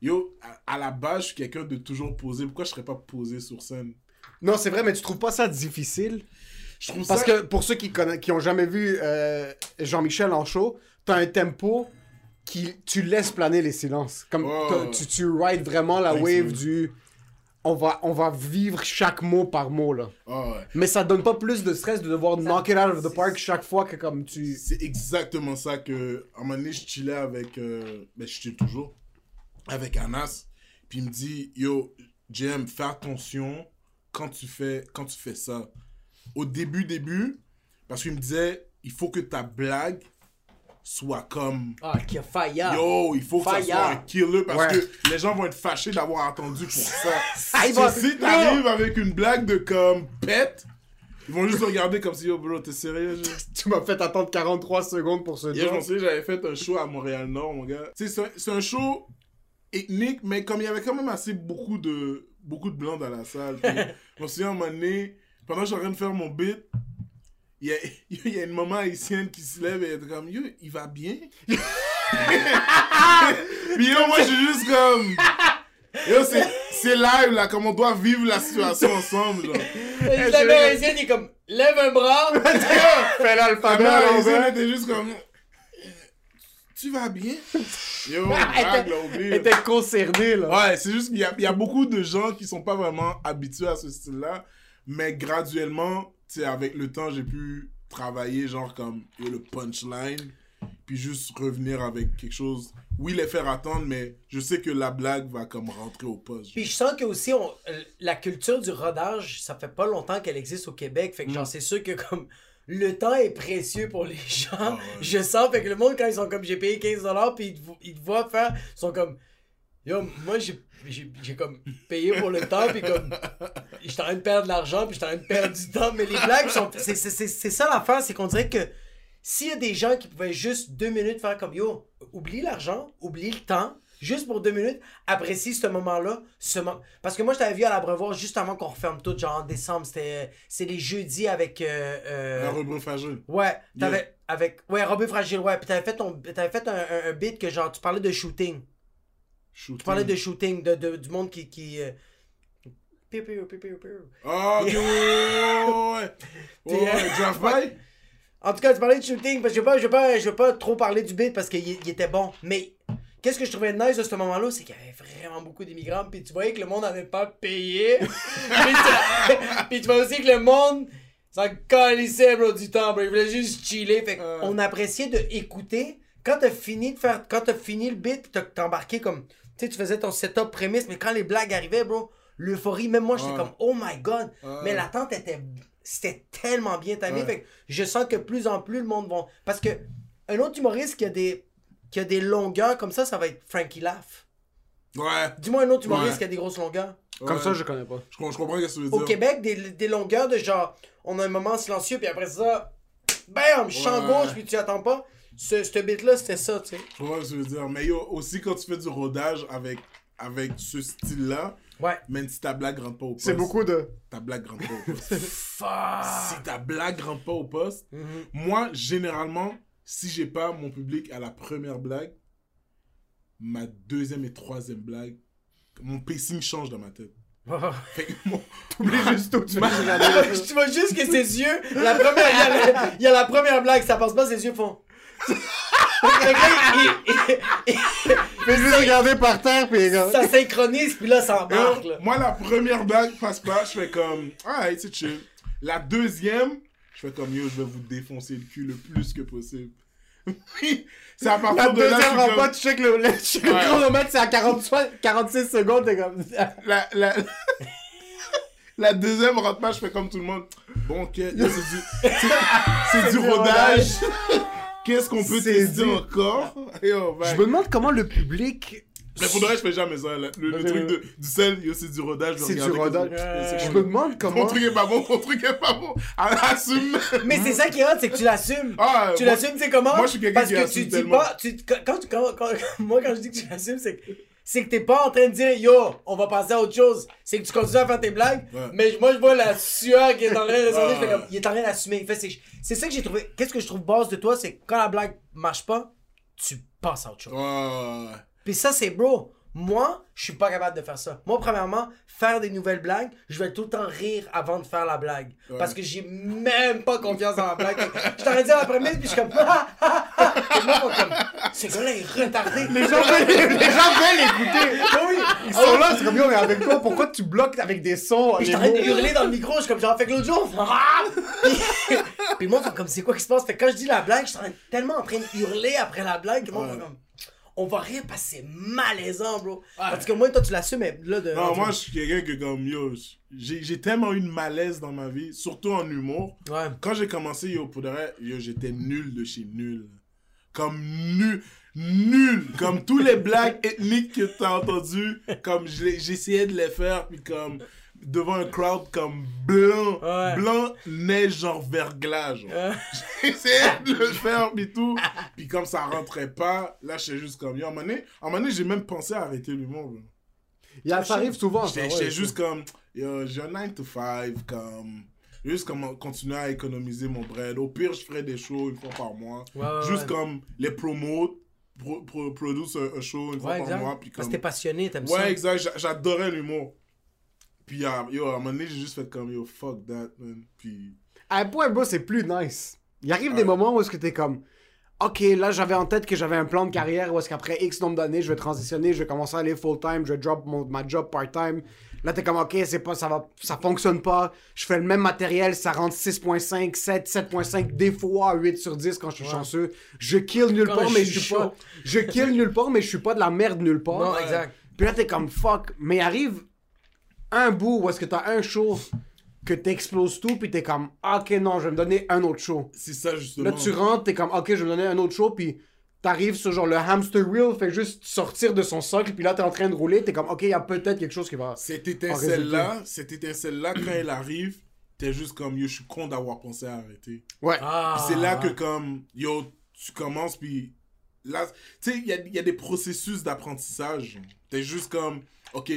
yo, à, à la base, je suis quelqu'un de toujours posé, pourquoi je serais pas posé sur scène? Non, c'est vrai, mais tu trouves pas ça difficile? Je trouve Parce ça... que pour ceux qui connaissent, qui ont jamais vu euh, Jean-Michel en show, t'as un tempo qui tu laisses planer les silences. Comme ouais. tu, tu rides vraiment la wave du on va on va vivre chaque mot par mot là. Ah ouais. Mais ça donne pas plus de stress de devoir knock it out of the park chaque fois que comme tu C'est exactement ça que, à un moment donné, je chillais avec, euh, ben, je chill toujours, avec Anas, puis il me dit, yo, JM, fais attention quand tu fais, quand tu fais ça. Au début, début, parce qu'il me disait, il faut que ta blague soit comme, Ah, qui a failli. yo, il faut que ça Fire. soit un killer, parce Ouais. que les gens vont être fâchés d'avoir attendu pour ça. Ah, il So, va- si t'arrives avec une blague de comme, pète, ils vont juste regarder comme si, yo, bro, t'es sérieux, je- tu m'as fait attendre 43 secondes pour ce Hier, je souviens, j'avais fait un show à Montréal-Nord, mon gars. Tu sais, c'est un- c'est un show ethnique, mais comme il y avait quand même assez beaucoup de, beaucoup de blancs dans la salle. je me souviens, à un moment donné, pendant que j'étais en train de faire mon beat, il y a, il y a une maman haïtienne qui se lève et elle était comme, yo, il va bien? Puis yo, moi, je suis juste comme... Yo, c'est c'est live, là, comme on doit vivre la situation ensemble, genre. Et la mère haïtienne, il est comme, lève un bras. Fais La l'alphabet mère à haïtienne était juste comme... Tu vas bien? Yo, Elle était- là, oublie, Elle là. était concernée là. Ouais, c'est juste qu'il y y a beaucoup de gens qui sont pas vraiment habitués à ce style-là, mais graduellement, sais, avec le temps, j'ai pu travailler genre comme le punchline, puis juste revenir avec quelque chose. Oui, les faire attendre, mais je sais que la blague va comme rentrer au poste. Puis je sens que aussi on, euh, la culture du rodage, ça fait pas longtemps qu'elle existe au Québec. Fait que genre c'est sûr que comme le temps est précieux pour les gens. Ah ouais. Je sens fait que le monde quand ils sont comme j'ai payé 15 dollars puis ils, ils te voient faire, ils sont comme yo moi j'ai j'ai j'ai comme payé pour le temps puis comme j'étais en train de perdre de l'argent puis j'étais en train de perdre du temps mais les blagues sont c'est ça l'affaire c'est qu'on dirait que s'il y a des gens qui pouvaient juste deux minutes faire comme yo, oublie l'argent, oublie le temps, juste pour deux minutes, apprécie ce moment-là. Ce mo- Parce que moi, je t'avais vu à l'Abreuvoir juste avant qu'on referme tout, genre en décembre. C'était c'est les jeudis avec. euh, euh, fragile. Ouais, t'avais. Avec, ouais, Robin Fragile, ouais. Puis t'avais fait, ton, t'avais fait un, un, un beat que genre, tu parlais de shooting. Shooting. Tu parlais de shooting, de, de- du monde qui. qui euh, piou, piou, piou, piou, piou. Ah, ok, ouais, ouais, ouais, ouais. T'es, Ouais, ouais, euh, draft by? En tout cas, tu parlais de shooting, parce que je veux pas, je veux pas, je veux pas trop parler du beat parce qu'il il était bon. Mais qu'est-ce que je trouvais nice de ce moment-là, c'est qu'il y avait vraiment beaucoup d'immigrants, puis tu voyais que le monde n'avait pas payé. puis, tu, puis tu vois aussi que le monde s'en calissait, bro, du temps, bro. Il voulait juste chiller. Fait Ouais. on appréciait de écouter. Quand t'as fini de faire, quand t'as fini le beat, t'as embarqué comme, sais, tu faisais ton setup prémisse, mais quand les blagues arrivaient, bro, l'euphorie, même moi, j'étais Ouais. comme, oh my god. Ouais. Mais l'attente était, c'était tellement bien timé. Ouais. Fait que je sens que plus en plus le monde va. Parce que un autre humoriste qui a des, qui a des longueurs comme ça, ça va être Frankie Laff. Ouais. Dis-moi un autre humoriste Ouais. qui a des grosses longueurs. Comme ouais. ça, je connais pas. Je, com- je comprends ce que tu veux Au dire. Québec, des, des longueurs de genre, on a un moment silencieux, puis après ça, bam, champ gauche, puis tu attends pas. Ce, ce beat-là, c'était ça, tu sais. Je comprends ce que tu veux dire. Mais yo, aussi quand tu fais du rodage avec, avec ce style-là, Ouais. même si ta blague rentre pas au poste. C'est beaucoup de. Ta blague rentre pas au poste. Fuck. si ta blague rentre pas au poste, Mhm. moi, généralement, si j'ai pas mon public à la première blague, ma deuxième et troisième blague, mon pacing change dans ma tête. Fait que mon- T'oublies juste tout. Tu vois juste que ses yeux, la première, il y, a la, il y a la première blague, ça passe pas, ses yeux font. Il- il- Mais juste regarder par terre, puis il- ça synchronise, puis là, ça embarque, Yo, là. moi, la première blague passe pas, je fais comme, alright, c'est chill. La deuxième, je fais comme, yo, je vais vous défoncer le cul le plus que possible. C'est à La partir de là, comme, tu check le, le, check le Ouais. chronomètre, c'est à 40 46 secondes, t'es comme... la, la, la deuxième rentre pas, je fais comme tout le monde. Bon, ok, c'est du, c'est- du du rodage. Qu'est-ce qu'on peut C'est tester du- encore? Yo, Je me demande comment le public... Mais pour de vrai, je fais jamais ça. Le, le truc de, du sel, c'est du rodage. C'est du rodage. c'est Je me demande Ton comment... truc est pas bon, ton truc est pas bon. Ah, Assume. Mais c'est ça qui est hot, c'est que tu l'assumes. Ah, Tu l'assumes, tu sais comment? moi, je suis quelqu'un Parce qui que assume tu dis tellement. pas. Tu, quand, quand, tu- quand- quand- moi, quand je dis que tu l'assumes, c'est que. C'est que t'es pas en train de dire yo, on va passer à autre chose. C'est que tu continues à faire tes blagues, Ouais. mais moi je vois la sueur qui est en train de je fais comme, il est en train d'assumer. C'est c'est ça que j'ai trouvé. Qu'est-ce que je trouve base de toi, c'est que quand la blague marche pas, tu passes à autre chose. Ouais. Puis ça, c'est bro. Moi, je suis pas capable de faire ça. Moi, premièrement, faire des nouvelles blagues, je vais tout le temps rire avant de faire la blague. Parce que j'ai même pas confiance dans la blague. Je t'aurais dit à l'après-midi, puis je suis comme. Ah, ah, ah. Et moi, comme. Ce gars-là est retardé. Les gens veulent, les gens veulent écouter. oui. Ils sont là, c'est comme mais avec toi, pourquoi tu bloques avec des sons Puis je les suis en train de hurler dans le micro, je suis comme genre, fait que l'autre jour, ah! puis, puis moi, comme c'est quoi qui se passe? Fait que quand je dis la blague, je suis en train- tellement en train de hurler après la blague que moi, Ouais. comme, on va rire parce que c'est malaisant, bro. Parce que moi, toi, tu l'assumes, mais là, de. Non, moi, je suis quelqu'un que, comme, yo, j'ai tellement eu de malaise dans ma vie, surtout en humour. Ouais. Quand j'ai commencé, yo, pour de vrai, yo, j'étais nul de chez nul. Comme nul. Nul. Comme tous les blagues ethniques que t'as entendu, comme j'essayais de les faire, puis comme devant un crowd comme blanc, Ouais. blanc, neige genre verglas, genre. Euh, J'essayais de le faire, puis tout. Puis comme ça rentrait pas, là, j'étais juste comme, yo, à un moment donné, j'ai même pensé à arrêter l'humour, Ça arrive souvent. J'étais ouais. juste comme, yo, j'ai un 9 to 5, comme, juste comme continuer à économiser mon bread. Au pire, je ferais des shows une fois par mois. Ouais, juste ouais. comme les promos, pro, un, show une fois par mois. Puis Parce comme, que t'es passionné, t'aimes ça. ouais, exact, j'a- j'adorais l'humour. Puis, ah, yo, à un moment donné, j'ai juste fait comme, yo, fuck that, man. Puis, À un point, bro, c'est plus nice. Il arrive Ouais. des moments où est-ce que t'es comme, ok, là j'avais en tête que j'avais un plan de carrière où est-ce qu'après X nombre d'années, je vais transitionner, je vais commencer à aller full time, je vais drop mon, ma job part time. Là t'es comme, ok, c'est pas, ça va, ça fonctionne pas. Je fais le même matériel, ça rentre 6.5, 7, 7.5, des fois 8 sur 10 quand je suis chanceux. Je kill nulle Quand part, je mais je suis pas, je kill nulle part, mais je suis pas de la merde nulle part. Non, exact. Puis là, t'es comme fuck. Mais il arrive un bout où est-ce que t'as un show que t'exploses tout, puis t'es comme, Ah, ok, non, je vais me donner un autre show. c'est ça, justement. Là, tu rentres, t'es comme, ok, je vais me donner un autre show, puis t'arrives sur genre le hamster wheel, fait juste sortir de son socle, puis là, t'es en train de rouler, t'es comme, ok, il y a peut-être quelque chose qui va. Cette étincelle-là, cette étincelle-là, quand elle arrive, t'es juste comme, yo, je suis con d'avoir pensé à arrêter. Ouais. Ah. Puis c'est là que comme, yo, tu commences, puis là, tu sais, il y a, y a des processus d'apprentissage. T'es juste comme, ok,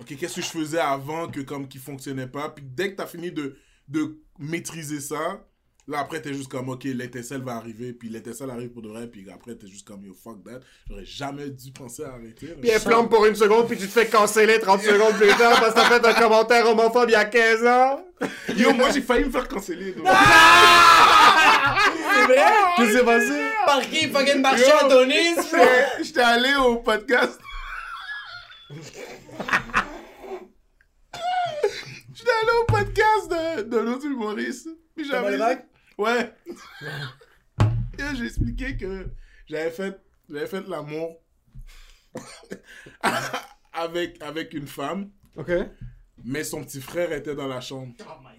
ok, qu'est-ce que je faisais avant que comme qui fonctionnait pas, puis dès que t'as fini de, de maîtriser ça, là après t'es juste comme, ok, l'étincelle va arriver, puis l'étincelle arrive pour de vrai, puis après t'es juste comme, yo, fuck that, j'aurais jamais dû penser à arrêter. Puis elle flambe pour une seconde, puis tu te fais canceller 30 secondes plus tard parce que t'as fait un commentaire homophobe il y a 15 ans. Yo, moi j'ai failli me faire canceller. donc. C'est vrai? Qu'est-ce qui s'est passé? Par qui fucking marché à Donis, bro? J'étais- J'étais allé au podcast. J'étais allé au podcast de, de l'autre humoriste. Puis j'avais. Ouais. Et j'ai expliqué que j'avais fait, j'avais fait l'amour avec, avec une femme, Ok. mais son petit frère était dans la chambre.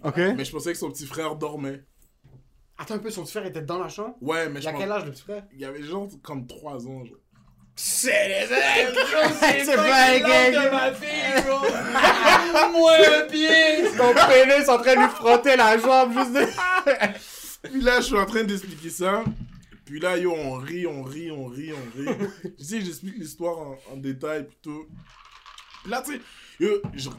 Ok. Mais je pensais que son petit frère dormait. Attends un peu, son petit frère était dans la chambre? Ouais, mais Il je a pense- quel âge le petit frère? Il y avait genre comme 3 ans. Genre. C'est les C'est C'est pas gay. de ma fille, bro. Moi un pied. Ton pénis en train de lui frotter la jambe juste de... Puis là, je suis en train d'expliquer ça. Puis là, yo, on rit, on rit, on rit, on rit. tu sais, j'explique l'histoire en, en détail, puis tout. Puis là, tu sais, yo, je,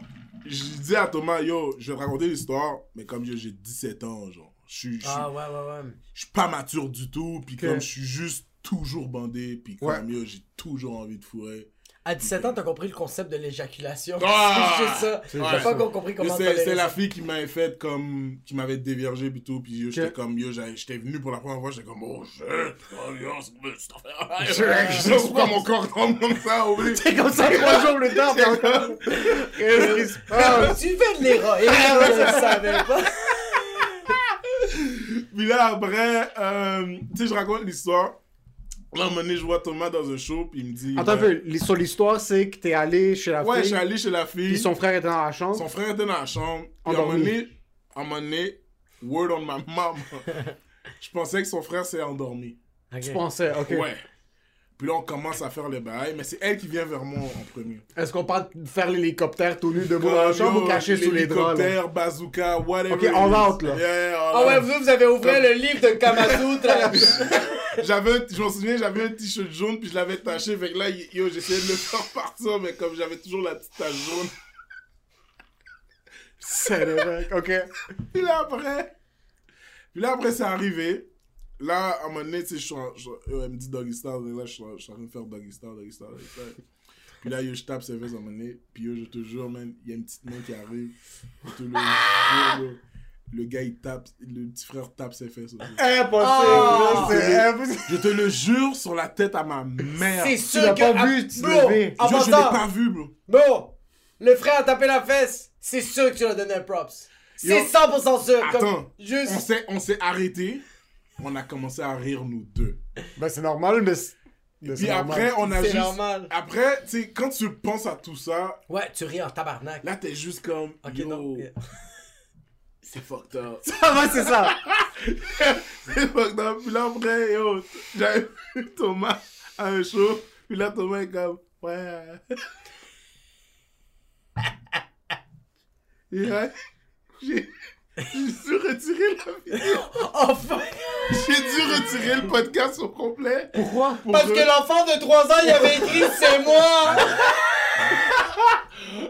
je dis à Thomas, yo, je vais te raconter l'histoire, mais comme yo, j'ai 17 ans, genre. Je suis, Ah ouais, ouais, ouais. je suis pas mature du tout, puis comme je suis juste toujours bandé, puis comme Ouais. yo, j'ai toujours envie de fourrer. À 17 ans, t'as compris le concept de l'éjaculation. Ah! c'est juste ça. T'as juste pas encore compris comment C'est la fille qui m'avait fait comme. qui m'avait déviergé pis tout. Puis yo, j'étais comme yo, j'étais venu pour la première fois, j'étais comme oh shit, oh yo, cette affaire? Je- Je sais pas pourquoi mon corps tombe comme ça, oublie. C'est comme ça trois jours plus tard, t'es encore. Qu'est-ce qui se passe? Tu fais de l'héroïne, je le savais pas. Puis là, après, euh, tu sais, je raconte l'histoire. Là, un moment donné, je vois Thomas dans un show, puis il me dit. Attends un peu, l'hi- sur l'histoire, c'est que t'es allé chez la Ouais, je fille, suis allé chez la fille. puis son frère était dans la chambre. Son frère était dans la chambre. Puis à un moment Endormi. donné, à un moment donné, word on my mom. je pensais que son frère s'est endormi. Tu pensais, ok. Ouais. Puis là, on commence à faire le bail, mais c'est elle qui vient vers moi en premier. Est-ce qu'on parle de faire l'hélicoptère tout nu debout dans la chambre ou caché sous les draps? là? L'hélicoptère, bazooka, whatever. Ok, is. out, là. Yeah, Ah ouais, vous, vous avez ouvert le livre de Kamasutra. J'avais, je m'en souviens, j'avais un t-shirt jaune, puis je l'avais taché. Fait que là, yo, j'essayais de le faire partir, mais comme j'avais toujours la petite tache jaune. C'est le mec, ok. Puis là, après, puis là, après, c'est arrivé. Là, à un moment donné, tu sais, je suis en- je- elle me dit doggy style. et Là, je suis en je suis en train de faire doggy style, doggy style, doggy style. Puis là, yo, je tape ses fesses à un moment donné. Puis yo, je te jure, man, il y a une petite main qui arrive. Je te le jure, là. Le gars, il tape, le petit frère tape ses fesses aussi. Impossible, Oh! c'est impossible. Je te le jure sur la tête à ma mère. C'est Je sûr l'as que. pas ah, vu, tu bro, l'as vu. en je l'ai pas vu, bro. Bro, le frère a tapé la fesse. C'est sûr que tu lui as donné un props. C'est Yo, 100% sûr. Attends, Comme, on juste. s'est, on s'est arrêté. On a commencé à rire, nous deux. Ben, c'est normal, mais. Puis après, normal. on a C'est juste. normal. Après, tu sais, quand tu penses à tout ça, Ouais, tu ris en tabarnak. là, t'es juste comme. Ok, yo, non. c'est fucked up. Ah, ouais, c'est ça. c'est fucked up. Puis là, après, yo, j'avais vu Thomas à un show. Puis là, Thomas est comme. Ouais. Et là, j'ai. J'ai dû retirer la vidéo. Enfin! J'ai dû retirer le podcast au complet. Pourquoi? pour Parce re- que l'enfant de 3 ans, il avait écrit c'est moi!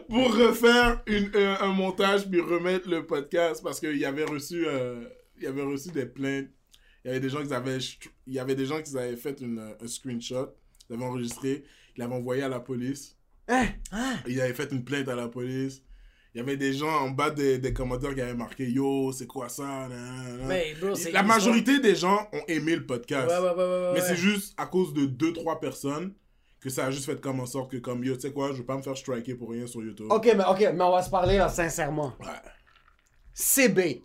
pour refaire une, un, un montage puis remettre le podcast parce qu'il y avait reçu euh, il y avait reçu des plaintes il y avait des gens qui avaient il y avait des gens qui avaient fait une, un screenshot ils l'avaient enregistré ils l'avaient envoyé à la police Hein? ils avaient fait une plainte à la police il y avait des gens en bas des, des commentaires qui avaient marqué yo c'est quoi ça nan, nan, nan. Mais bro, c'est. la majorité des gens ont aimé le podcast ouais, ouais, ouais. ouais, mais ouais. c'est juste à cause de deux trois personnes que ça a juste fait comme en sorte que comme yo tu sais quoi je veux pas me faire striker pour rien sur YouTube Ok, mais, ok, mais on va se parler là, sincèrement. Ouais. C'est bait.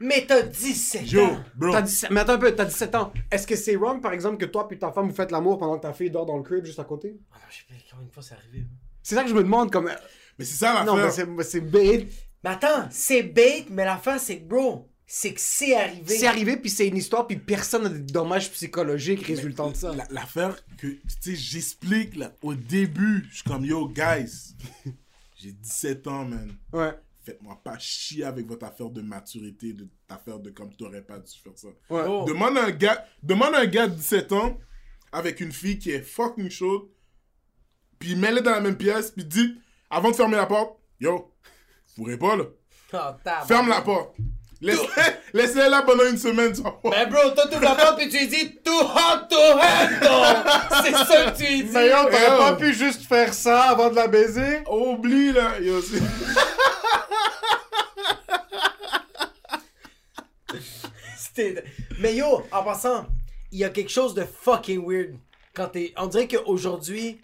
Mais t'as 17 Yo, ans. bro. T'as 17 Mais attends un peu, t'as 17 ans. Est-ce que c'est wrong, par exemple, que toi puis ta femme vous faites l'amour pendant que ta fille dort dans le crib juste à côté? Ah non, je sais pas combien de fois c'est arrivé. C'est ça que je me demande, comme. Mais c'est ça Non, mais l'affaire. c'est mais c'est bait. Mais attends, c'est bait, mais l'affaire, c'est que, bro, c'est que c'est arrivé. C'est arrivé, puis c'est une histoire, puis personne n'a des dommages psychologiques résultant de ça. La- L'affaire que, tu sais, j'explique là, au début, je suis comme, yo, guys, j'ai 17 ans, man. Ouais, Faites-moi pas chier avec votre affaire de maturité, de affaire de comme t'aurais pas dû faire ça. ouais. Bro, Demande à un gars, demande à un gars de 17 ans avec une fille qui est fucking chaude, puis mets-les dans la même pièce, puis dis, avant de fermer la porte, yo, fourrez pas là. oh. Ferme la porte. Laisse- Laisse-les là pendant une semaine, tu. Mais bro, toi, tu la porte puis tu lui dis too hot to handle! C'est ça que tu lui dis! Mais yo, t'aurais pas pu juste faire ça avant de la baiser? Oublie là, yo, c'est- C'était- Mais yo, en passant, il y a quelque chose de fucking weird quand t'es. On dirait qu'aujourd'hui,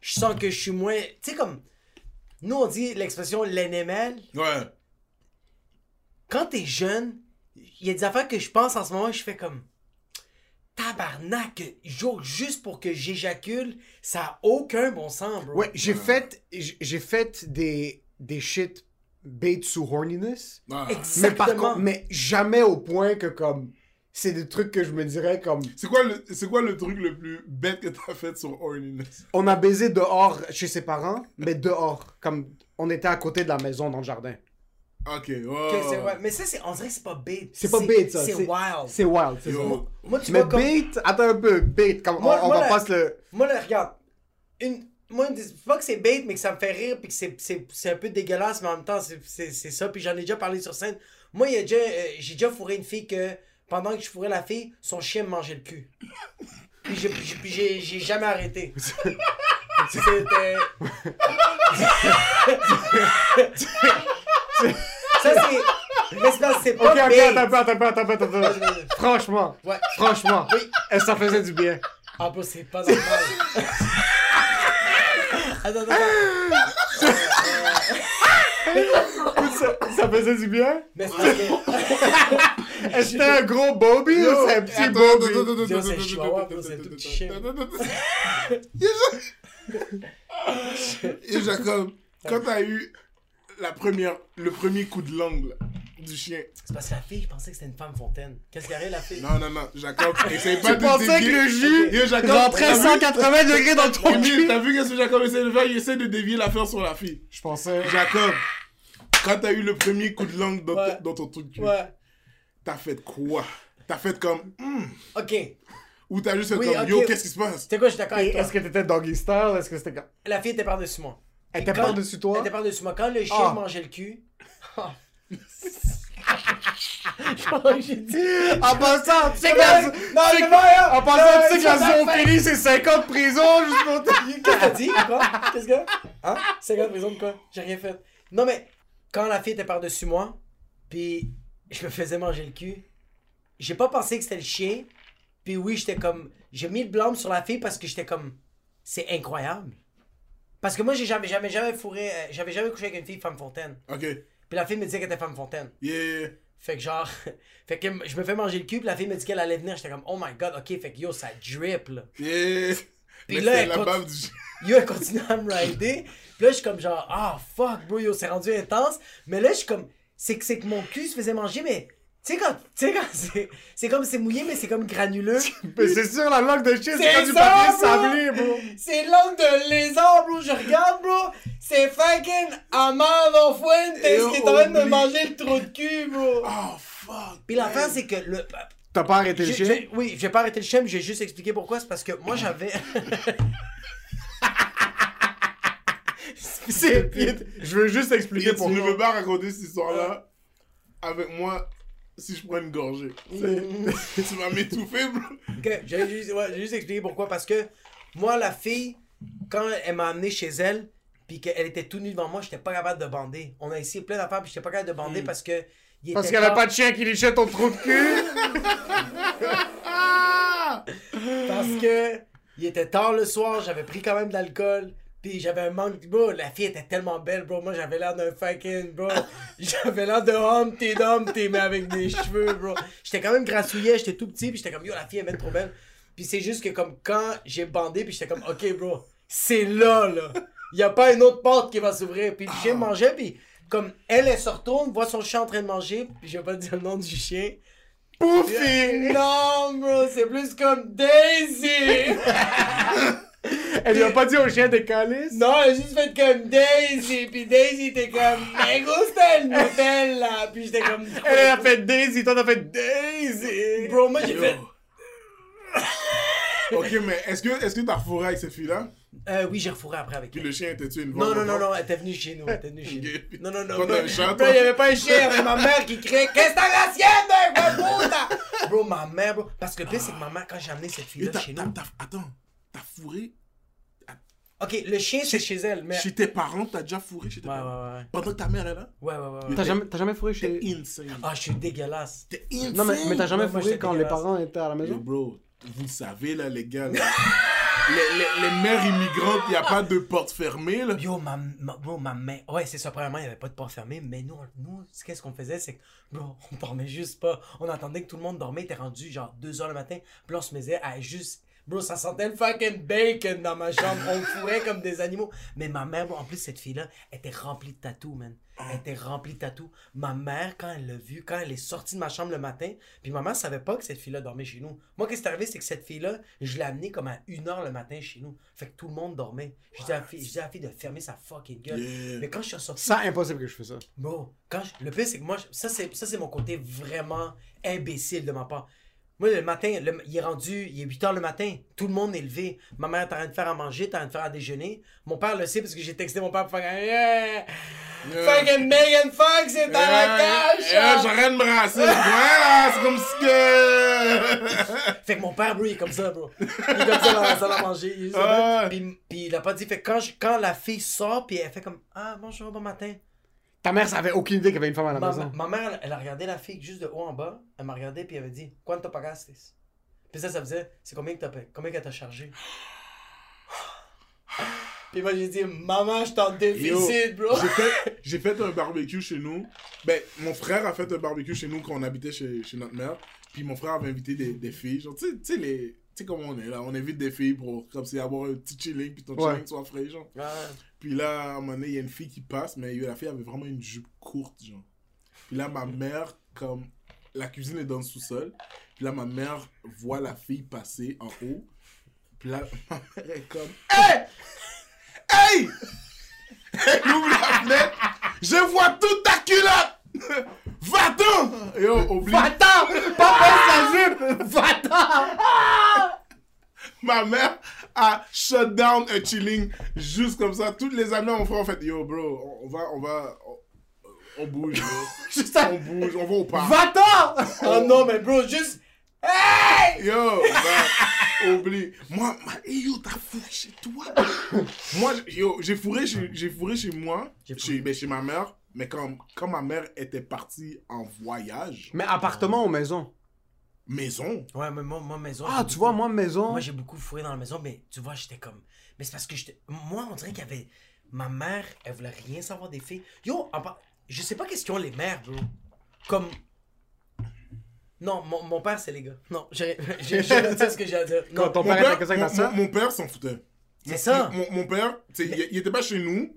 je sens que je suis moins. Tu sais, comme. Nous, on dit l'expression l'NML. Ouais. Quand t'es jeune, il y a des affaires que je pense en ce moment, je fais comme. Tabarnak, jour juste pour que j'éjacule, ça a aucun bon sens, bro. Ouais, j'ai fait, j'ai fait des, des shit bait sous horniness. Ah. Mais par Exactement. contre, mais jamais au point que comme, c'est des trucs que je me dirais comme, C'est quoi, le, c'est quoi le truc le plus bête que t'as fait sur Horniness? on a baisé dehors chez ses parents, mais dehors, comme, on était à côté de la maison dans le jardin. Ok, ouais. Que c'est- ouais, Mais ça, c'est, on dirait que c'est pas bait. C'est pas bait, ça. C'est wild. C'est wild, c'est ça. Moi, tu Mais vois, comme- bait, attends un peu, bait, comme, Moi- on, on moi, va la- pas se le... Moi, là, regarde. Une... Moi, pas que c'est bait, mais que ça me fait rire, puis que c'est, c'est, c'est un peu dégueulasse, mais en même temps, c'est, c'est, c'est ça. Puis j'en ai déjà parlé sur scène. Moi, il y a déjà, euh, j'ai déjà fourré une fille que, pendant que je fourrais la fille, son chien me mangeait le cul. Puis j'ai, jamais arrêté. C'était. Ça, c'est. Mais c'est pas. Ok, attends, attends, attends, attends, attends. Franchement, Ouais. franchement, Oui. que ça faisait du bien? Ah, bro, c'est pas normal. attends, attends. Ça, ça faisait du bien? Mais c'est parce que. Est-ce que c'était un gros Bobby ou c'est un petit Bobby? c'est attends, chihuahua, c'est un tout petit chien. Et Jacob, quand t'as eu la première, le premier coup de langue là, du chien. C'est parce que la fille, je pensais que c'était une femme fontaine. Qu'est-ce qui arrive, la fille? Non, non, non, Jacob, essaye pas Tu de pensais que le jus Yo, Jacob, rentrait t'as vu- 180 degrés dans ton cul? T'as vu qu'est-ce que Jacob essaie de faire? Il essaie de dévier l'affaire sur la fille. Je pensais... Jacob, quand t'as eu le premier coup de langue dans, Ouais. dans ton truc, Ouais. t'as fait quoi? T'as fait comme. Hmm. Ok. Ou t'as juste fait Oui, comme. Yo, qu'est-ce qui se passe? C'est quoi, je suis d'accord Et avec toi. Est-ce que t'étais doggy style? Est-ce que c'était... La fille était par-dessus moi. Elle était par-dessus toi? Elle était par-dessus moi. Quand le chien Ah. mangeait le cul. Oh. En passant, tu sais que la... rien. En passant, Non, tu sais que la zoophilie, c'est 50 prisons juste pour te... Qu'est-ce que dit? Quoi? Qu'est-ce que? Hein? 50 prison de quoi? J'ai rien fait. Non, mais quand la fille était par-dessus moi, puis je me faisais manger le cul, j'ai pas pensé que c'était le chien. Puis oui, j'étais comme. J'ai mis le blâme sur la fille parce que j'étais comme. C'est incroyable. Parce que moi, j'ai jamais, jamais, jamais fourré. euh, J'avais jamais couché avec une fille femme fontaine. Ok. Puis la fille me disait qu'elle était femme fontaine. Yeah. Fait que genre. fait que je me fais manger le cul, puis la fille me dit qu'elle allait venir. J'étais comme, oh my god, ok. Fait que yo, ça drip, là. Yeah. Puis là, elle la du. Yo, elle continue à me rider. Puis là, je suis comme genre, ah fuck, bro, yo, c'est rendu intense. Mais là, je suis comme, c'est que, c'est que mon cul se faisait manger, mais. Tu sais, quand. Tu sais, quand c'est. C'est comme, c'est mouillé, mais c'est comme granuleux. Mais c'est sûr, la langue de chien, c'est C'est comme du papier bro! sablé, bro. C'est langue de lézard, bro. Je regarde, bro. C'est fucking Amado Fuentes Et qui est en train de me manger le trou de cul, bro. Oh, fuck. Puis l'affaire, c'est que le. T'as pas arrêté le chien? j'ai- oui, j'ai pas arrêté le chien, mais j'ai juste expliqué pourquoi. C'est parce que moi, j'avais. C'est... Je veux juste expliquer Et tu ne pourquoi. veux pas raconter cette histoire-là avec moi si je prends une gorgée. C'est- tu vas m'étouffer, bro. Ok, j'ai juste, ouais, j'ai juste expliqué pourquoi. Parce que moi, la fille, quand elle m'a amené chez elle, puis qu'elle était tout nue devant moi, j'étais pas capable de bander. On a essayé plein d'affaires, puis j'étais pas capable de bander parce que. il Parce avait tard- pas de chien qui lichait ton trou de cul. Parce que. Il était tard le soir, j'avais pris quand même de l'alcool. Puis j'avais un manque. Bro, la fille était tellement belle, bro. Moi, j'avais l'air d'un fucking, bro. J'avais l'air de Humpty Dumpty, mais avec des cheveux, bro. J'étais quand même grassouillet, j'étais tout petit, puis j'étais comme, yo, la fille, elle est trop belle. Puis c'est juste que, comme, quand j'ai bandé, puis j'étais comme, ok, bro, c'est là, là. Il y a pas une autre porte qui va s'ouvrir. Puis le chien mangeait, puis comme, elle, elle se retourne, voit son chien en train de manger, puis je vais pas dire le nom du chien. Pouffi! Non, bro, c'est plus comme Daisy! Elle lui a pas dit au chien des calices? Non, elle a juste fait comme Daisy, puis Daisy était comme Me gusta el Nutella, puis j'étais comme Elle, elle a fait Daisy, toi t'as fait Daisy! Bro, moi j'ai fait ok, mais est-ce que est-ce que t'as fourré avec cette fille-là? Euh, Oui, j'ai refourré après avec Puis elle. le chien était tué une Non, fois non, non, non, elle était venue chez nous, elle était venue chez nous. Non, non, non, t'as un chat, bro, toi? il y avait pas un chien, il y avait ma mère qui criait Qu'est-ce que t'as haciendo, hijo de puta? Bro, ma mère, bro, parce que le pire c'est que ma mère, quand j'ai amené cette Et fille-là t'as- chez nous. Attends, t'as fourré Ok, le chien c'est chez elle, mais. chez tes parents, t'as déjà fourré chez tes Ouais, parents? ouais, ouais. Pendant que ta mère est là? Ouais, ouais, ouais. ouais. T'as jamais, t'as jamais fourré T'es chez... insane. Ah, je suis dégueulasse. T'es insane. Non, mais, mais t'as jamais moi, fourré quand les parents étaient à la Yo, maison? bro, vous le savez, là, les gars, là. les, les, les mères immigrantes, il a pas de porte fermée, là. Yo, ma, ma, bro, ma main. Ouais, c'est ça. Premièrement, il n'y avait pas de porte fermée. Mais nous, nous qu'est-ce qu'on faisait? C'est que, bro, on dormait juste pas. On attendait que tout le monde dormait. Était rendu genre 2 heures le matin. Puis là, on se mettait à juste. Bro, ça sentait le fucking bacon dans ma chambre. On fourrait comme des animaux. Mais ma mère, en plus, cette fille-là, était remplie de tatous, man. Elle était remplie de tatous. Ma mère, quand elle l'a vue, quand elle est sortie de ma chambre le matin, puis ma mère savait pas que cette fille-là dormait chez nous. Moi, qu'est-ce qui est arrivé, c'est que cette fille-là, je l'ai amenée comme à 1 heure le matin chez nous. Fait que tout le monde dormait. Je dis à la fille, je dis à la fille de fermer sa fucking gueule. Yeah. Mais quand je suis sorti, Ça, impossible que je fais ça. bro, quand je- le pire, c'est que moi, je- ça, c'est, ça, c'est mon côté vraiment imbécile de ma part. Moi, le matin, le- il est rendu, il est 8 heures le matin. Tout le monde est levé. Ma mère est en train de faire à manger, en train de faire à déjeuner. Mon père le sait parce que j'ai texté mon père pour faire Yeah! Yeah. Fucking Megan Fox est dans la Yeah, cage! Eh, j'arrête de me brasser. Voilà, c'est comme si que. Fait que mon père, bro, il est comme ça, bro. Il est comme ça dans la salle à manger. Il est puis, puis il a pas dit. Fait que quand, je- quand la fille sort, puis elle fait comme Ah, bonjour, bon matin. Ta mère, ça avait aucune idée qu'il y avait une femme à la Ma, maison. ma mère, elle, elle a regardé la fille juste de haut en bas. Elle m'a regardé, puis elle avait dit Quanto pagaste Puis ça, ça faisait C'est combien que t'as payé Combien qu'elle t'a chargé? Puis moi, j'ai dit Maman, je suis en déficit, bro. J'ai fait, j'ai fait un barbecue chez nous. Ben, mon frère a fait un barbecue chez nous quand on habitait chez, chez notre mère. Puis mon frère avait invité des, des filles. Genre, tu sais- tu sais, les. Tu sais comment on est là. On invite des filles pour, comme c'est avoir un petit chilling, puis ton Ouais. chilling soit frais, genre. Ouais. Puis là, à un moment donné, il y a une fille qui passe, mais la fille avait vraiment une jupe courte, genre. Puis là, ma mère, comme la cuisine est dans le sous-sol, puis là, ma mère voit la fille passer en haut. Puis là, ma mère est comme Hey! Hey! Elle ouvre la fenêtre, je vois toute ta culotte! Va-t'en! Yo, oublie. Va-t'en! Baisse la jupe! Va-t'en! Ma mère a shut down un chilling juste comme ça. Toutes les amis ont fait en fait, yo bro, on va, on va, on, on bouge, bro. À... on bouge, on va au parc. Va-t'en! Oh non, mais bro, juste. Hey! Yo, bah, oublie. Moi, ma, hey, yo, t'as fourré chez toi. moi, yo, j'ai fourré chez, j'ai fourré chez moi, J'ai chez, ben, chez ma mère. Mais quand, quand ma mère était partie en voyage, Mais appartement ou maison? Maison, Ouais, mais moi, moi maison. Ah, tu beaucoup- vois, moi, maison... Moi, j'ai beaucoup fourré dans la maison, mais tu vois, j'étais comme. Mais c'est parce que j'étais. Moi, on dirait qu'il y avait. Ma mère, elle voulait rien savoir des filles. Yo, en je sais pas qu'est-ce qu'ont les mères, bro. Comme. Non, mon, mon père, c'est les gars. Non, pas dit ce que j'ai à dire. Quand Non, ton mon père était comme ça avec mon, soeur? mon- père s'en foutait. C'est ça. Mon, mon père, tu sais, il, il était pas chez nous.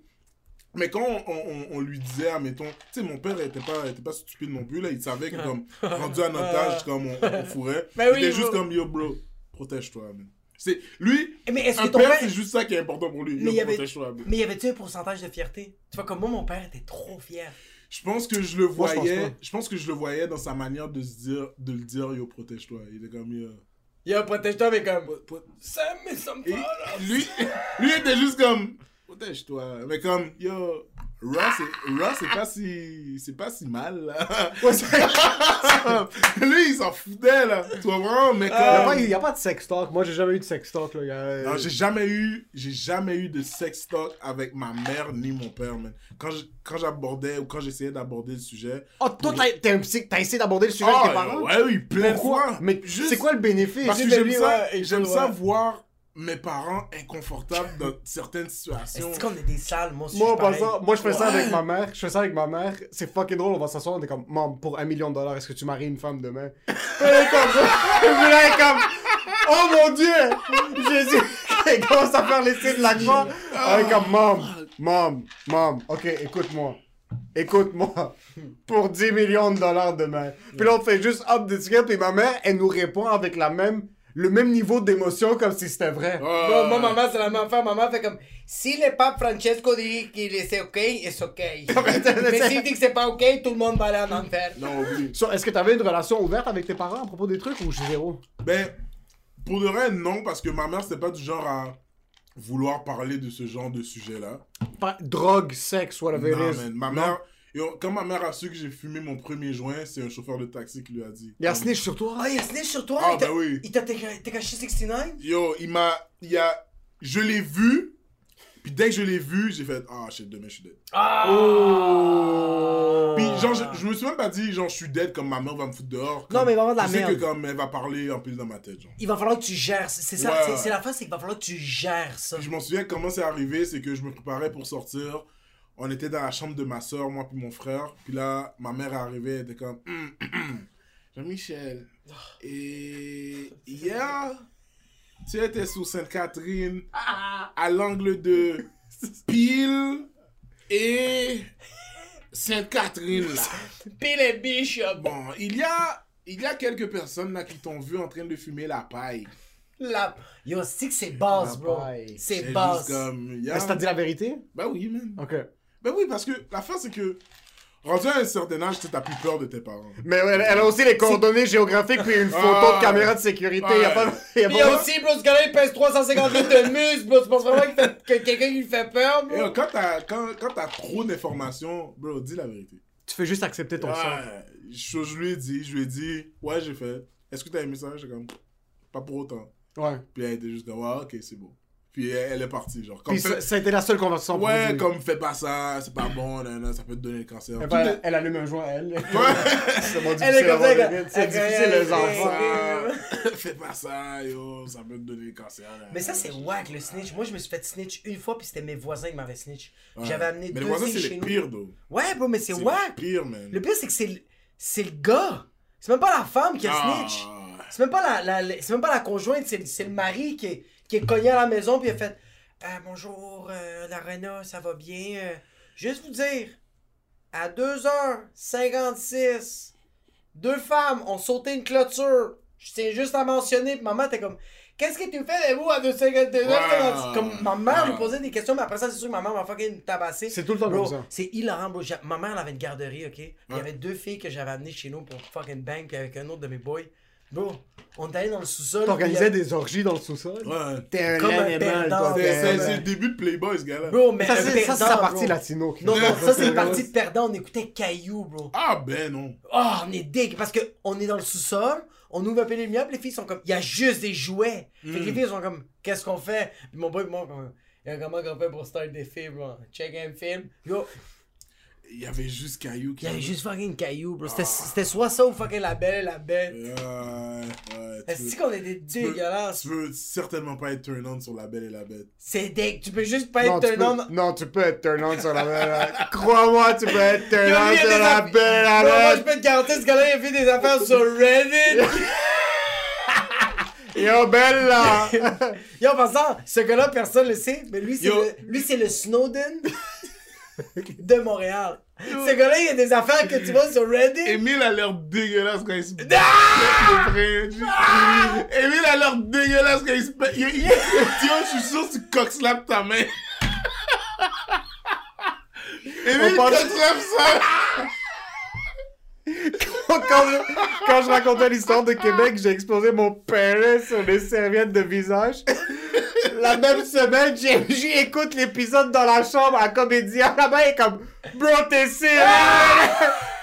Mais quand on, on- on lui disait, admettons, tu sais, mon père était pas, était pas stupide non plus, là, il savait que, comme, rendu à notre âge, comme on, on fourrait, Ben il oui, était juste bro. comme, yo, bro, protège-toi. C'est, lui, Mais est-ce un que ton père, père. c'est juste ça qui est important pour lui, Mais yo, il y avait- protège-toi. Mais y avait-tu un pourcentage de fierté? Tu vois, comme moi, mon père était trop fier. Je pense que je le Moi, je pense voyais, je pense que je le voyais dans sa manière de se dire, de le dire, yo, protège-toi. Il était comme, yo, Yo, protège-toi, mais comme. Ça, mais ça me lui, lui était juste comme protège-toi. Mais comme yo, Ross, c'est- Ross c'est pas si c'est pas si mal là. lui il s'en foutait là. Tu comprends mais comme il y a pas de sex talk. Moi, j'ai jamais eu de sex talk, là. A- non, j'ai jamais eu j'ai jamais eu de sex talk avec ma mère ni mon père man. Quand j'abordais ou quand j'essayais d'aborder le sujet Oh, toi, t'es psy- t'as essayé d'aborder le sujet Ah, avec tes parents? ouais oui, plein de Pourquoi? fois. Mais Juste- c'est quoi le bénéfice? Parce que j'aime ça, ouais, ça voir mes parents inconfortables dans certaines situations. Est-ce qu'on est des salles, moi aussi, Moi, je moi, je fais ça Ouais. avec ma mère. Je fais ça avec ma mère. C'est fucking drôle. On va s'asseoir. On est comme, maman, pour un million de dollars, est-ce que tu maries une femme demain? Elle est comme, puis là, elle est comme, oh mon dieu! Jésus! Elle commence à faire les signes de la croix. Elle est comme, maman, maman, maman, ok, écoute-moi. Écoute-moi. Pour 10 millions de dollars demain. Puis là, on fait juste hop de ticket. Puis ma mère, elle nous répond avec la même, le même niveau d'émotion comme si c'était vrai. Ah. Moi, moi, maman, c'est la même affaire. Maman fait comme si le pape Francesco dit qu'il est OK, c'est OK. Mais s'il dit que c'est pas OK, tout le monde va aller en enfer. Non, oublie. So, Est-ce que t'avais une relation ouverte avec tes parents à propos des trucs ou zéro? Ben, pour de vrai, non, parce que ma mère, c'était pas du genre à vouloir parler de ce genre de sujet-là. Pas drogue, sexe, whatever Non, it is. man. Ma Non? Yo, quand ma mère a su que j'ai fumé mon premier joint, c'est un chauffeur de taxi qui lui a dit. Il y a snitch sur toi? Ah, il a snitch sur toi? Ah, il t'a- ben oui. Il t'a caché 69? Yo, il m'a. Il a. Je l'ai vu. Puis dès que je l'ai vu, j'ai fait Ah, shit, demain je suis dead. Ah! Oh! Puis genre, je, je me suis même pas dit, genre, je suis dead comme ma mère va me foutre dehors. Non, mais vraiment de la je sais merde. que comme elle va parler en pile dans ma tête, genre. Il va falloir que tu gères. C'est ça, Ouais, c'est- la fin, c'est qu'il va falloir que tu gères ça. Puis je m'en souviens comment c'est arrivé, c'est que je me préparais pour sortir. On était dans la chambre de ma soeur, moi puis mon frère. Puis là, ma mère est arrivée, elle était comme. Jean-Michel. Et hier, tu étais sous Sainte-Catherine, à l'angle de Pile et Sainte-Catherine là. Puis les Bishop, Bon, il y a, il y a quelques personnes là qui t'ont vu en train de fumer la paille. la... Yo, c'est que c'est basse, La bro. C'est t'as dit la vérité? Bah oui, man. Ok. Ben oui, parce que la fin, c'est que, rendu à un certain âge, tu sais, t'as plus peur de tes parents. Mais elle, elle a aussi les coordonnées géographiques puis une photo Ah. de caméra de sécurité. Y a Ouais. pas, y a aussi, bro, ce gars-là, il pèse 350 litres de muscle, bro. Tu penses vraiment que quelqu'un lui fait peur, bro? euh, quand t'as quand, quand t'as trop d'informations, bro, dis la vérité. Tu fais juste accepter ton sort. Ouais, je, je lui ai dit, je lui ai dit, ouais, j'ai fait. Est-ce que t'as aimé ça? J'étais comme, pas pour autant. Ouais. Puis elle était juste comme, ouais, ok, c'est beau. Puis elle, elle est partie, genre. Comme Puis fait- ça, ça a été la seule conversation. ouais, comme fais pas ça, c'est pas bon, nan, nan, ça peut te donner le cancer. Elle, elle allume un joint, elle. Ouais. c'est bon, Elle est difficile. C'est difficile, elle- les elle- enfants. fais pas ça, yo, ça peut te donner le cancer. nan, Mais ça, c'est nan. whack le snitch. Moi, je me suis fait snitch une fois, puis c'était mes voisins qui m'avaient snitch. Ouais. J'avais amené Mais deux les voisins, c'est chez les nous. pires, though. Ouais, bro, mais c'est C'est whack. les pires, man. Le pire, c'est que c'est le... c'est le gars. C'est même pas la femme qui a Ah. snitch. C'est même pas la, la- la- c'est même pas la conjointe, c'est, c'est le mari qui est, qui est cogné à la maison puis il a fait Ah, bonjour euh, Larena, ça va bien? Euh, Juste vous dire, à 2h56, deux femmes ont sauté une clôture. Je tiens juste à mentionner, puis maman était comme Qu'est-ce que tu fais, vous, à 2h56 Wow. Comme ma mère lui Wow. posait des questions, mais après ça, c'est sûr que ma mère m'a fucking tabassé. C'est tout le temps Bro, comme ça. c'est hilarant, bro. Ma mère, elle avait une garderie, ok? Il y avait deux filles que j'avais amenées chez nous pour fucking bang, puis avec un autre de mes boys. Bro, on est allé dans le sous-sol. T'organisais des orgies dans le sous-sol? Ouais. T'es un Comme un perdant, C'est le début de Playboy, ce gars-là. Bro, mais Ça, c'est ça, c'est perdant, sa partie bro. latino. qui- Non, non, ça, c'est une partie de perdant. On écoutait Caillou, bro. Ah, ben non. Oh, on est dégueu. Parce que on est dans le sous-sol, on ouvre un peu les lumières, les filles sont comme. Il y a juste des jouets. Fait que les Mm. filles sont comme, qu'est-ce qu'on fait? Puis mon boy, moi, comme. Comment on fait pour start des films, bro? Check un film. Yo, Il y avait juste Caillou qui. il y avait juste fucking Caillou, bro. C'était Ah. c'était soit ça ou fucking la belle, la belle. Ouais, ouais. Est-ce qu'on était dégueulasses? Tu veux certainement pas être turn on sur la belle et la bête. C'est dégueu. Tu peux juste pas Non, être tu un peux, homme. non, tu peux être turn on sur la belle. Crois-moi, tu peux être turn on sur la belle Non, moi, la je peux te garantir, ce gars-là, il a fait des affaires sur Reddit. Yo, belle là. Yo, en passant, ce gars-là, personne le sait, mais lui, c'est le, lui, c'est le Snowden de Montréal. Ce gars-là, il y a des affaires que tu vois sur Reddit. Emile a l'air dégueulasse quand il se Ah! Emile a l'air dégueulasse quand il se yo, je suis sûr que tu cockslaps ta main. Emile pense- cockslap ça. quand, je, quand je racontais l'histoire de Québec, j'ai explosé mon pénis sur les serviettes de visage. La même semaine, j'écoute l'épisode dans la chambre à Comédia. La main est comme, bro, t'es sérieux?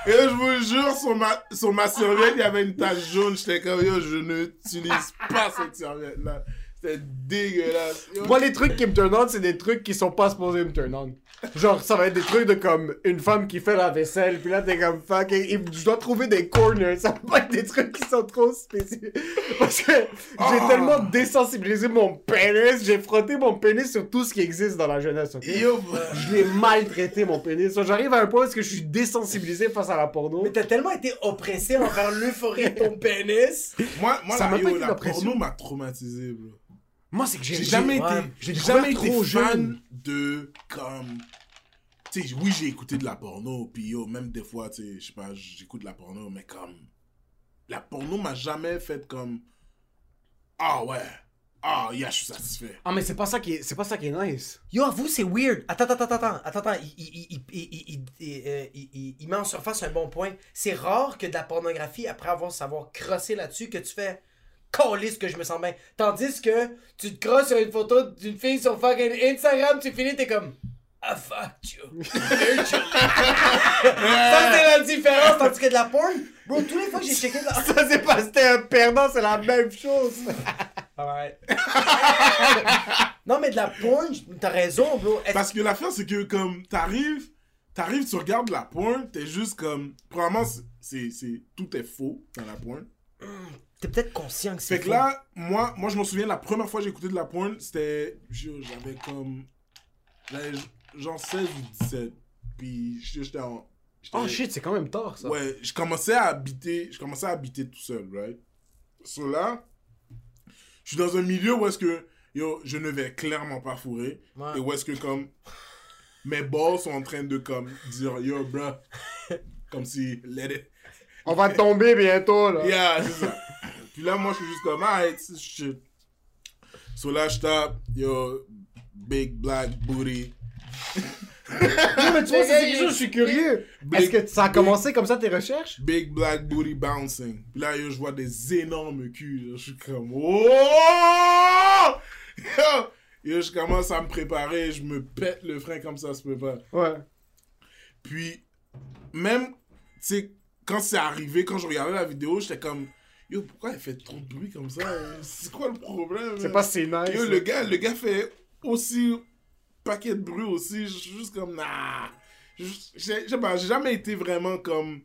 Et je vous jure, sur ma, sur ma serviette, il y avait une tache jaune. J'étais comme, yo, je n'utilise pas cette serviette-là. C'était dégueulasse. Moi, les trucs qui me turn on, c'est des trucs qui sont pas supposés me turn on. Genre, ça va être des trucs de comme une femme qui fait la vaisselle, puis là, t'es comme fuck, et- et je dois trouver des corners. Ça peut pas être des trucs qui sont trop spécifiques. Parce que j'ai Ah. tellement désensibilisé mon pénis, j'ai frotté mon pénis sur tout ce qui existe dans la jeunesse. ok? Yo, Je l'ai maltraité, mon pénis. J'arrive à un point où est-ce que je suis désensibilisé face à la porno. Mais t'as tellement été oppressé envers l'euphorie de ton pénis. moi, moi Ça la, m'a pas yo, été la porno m'a traumatisé, bro. Moi, c'est que j'ai jamais été, j'ai jamais été trop fan jeune. de comme. Tu sais, oui, j'ai écouté de la porno, puis yo, même des fois, tu sais, je sais pas, j'écoute de la porno, mais comme. La porno m'a jamais fait comme. Ah ouais. Ah, yeah, je suis satisfait. Ah, mais c'est pas ça qui est, c'est pas ça qui est nice. Yo, avoue, c'est weird. Attends, attends, attends, attends, attends, attends. Il, il, il, il, il, il- il- il- il- il met en surface un bon point. C'est rare que de la pornographie, après avoir savoir crosser là-dessus, que tu fais calisse que je me sens bien. Tandis que tu te crosses sur une photo d'une fille sur fucking Instagram, tu finis, t'es comme. Ah fuck you. Ça, c'est la différence. Tandis que de la porn, bro, tous les fois que j'ai checké de la. Ça, c'est pas c'était un perdant, c'est la même chose. Alright. non, mais de la porn, t'as raison, bro. Parce que l'affaire, c'est que comme t'arrives, t'arrives, tu regardes la pointe, t'es juste comme. Premièrement, c'est- c'est, c'est, tout est faux dans la pointe. T'es peut-être conscient que c'est Fait que là, moi, moi, je me souviens, la première fois que j'ai écouté de la pointe, c'était. J'avais comme. J'avais genre 16 ou 17. Puis j'étais en. Oh shit, c'est quand même tard ça. Ouais, je commençais à habiter, je commençais à habiter tout seul, right? So là, je suis dans un milieu où est-ce que, yo, je ne vais clairement pas fourrer. Ouais. Et où est-ce que, comme, mes balls sont en train de, comme, dire, yo, bro, comme si, let it. On va tomber bientôt là. Yeah, c'est ça. Puis là, moi, je suis juste comme, alright, c'est shit. So là, je tape, yo, big black booty. Non, mais tu vois, c'est quelque chose, je suis curieux. Big- Est-ce que ça a commencé comme ça tes recherches? Big black booty bouncing. Puis là, yo, je vois des énormes culs. Je suis comme, oh! Yo! Yo, je commence à me préparer. Je me pète le frein comme ça se peut pas. Ouais. Puis, même, tu sais, quand c'est arrivé, quand je regardais la vidéo, j'étais comme, yo, pourquoi elle fait trop de bruit comme ça C'est quoi le problème C'est man? pas si nice. Yo, le gars, le gars fait aussi paquet de bruit aussi. Je suis juste comme, nah. J'ai jamais été vraiment comme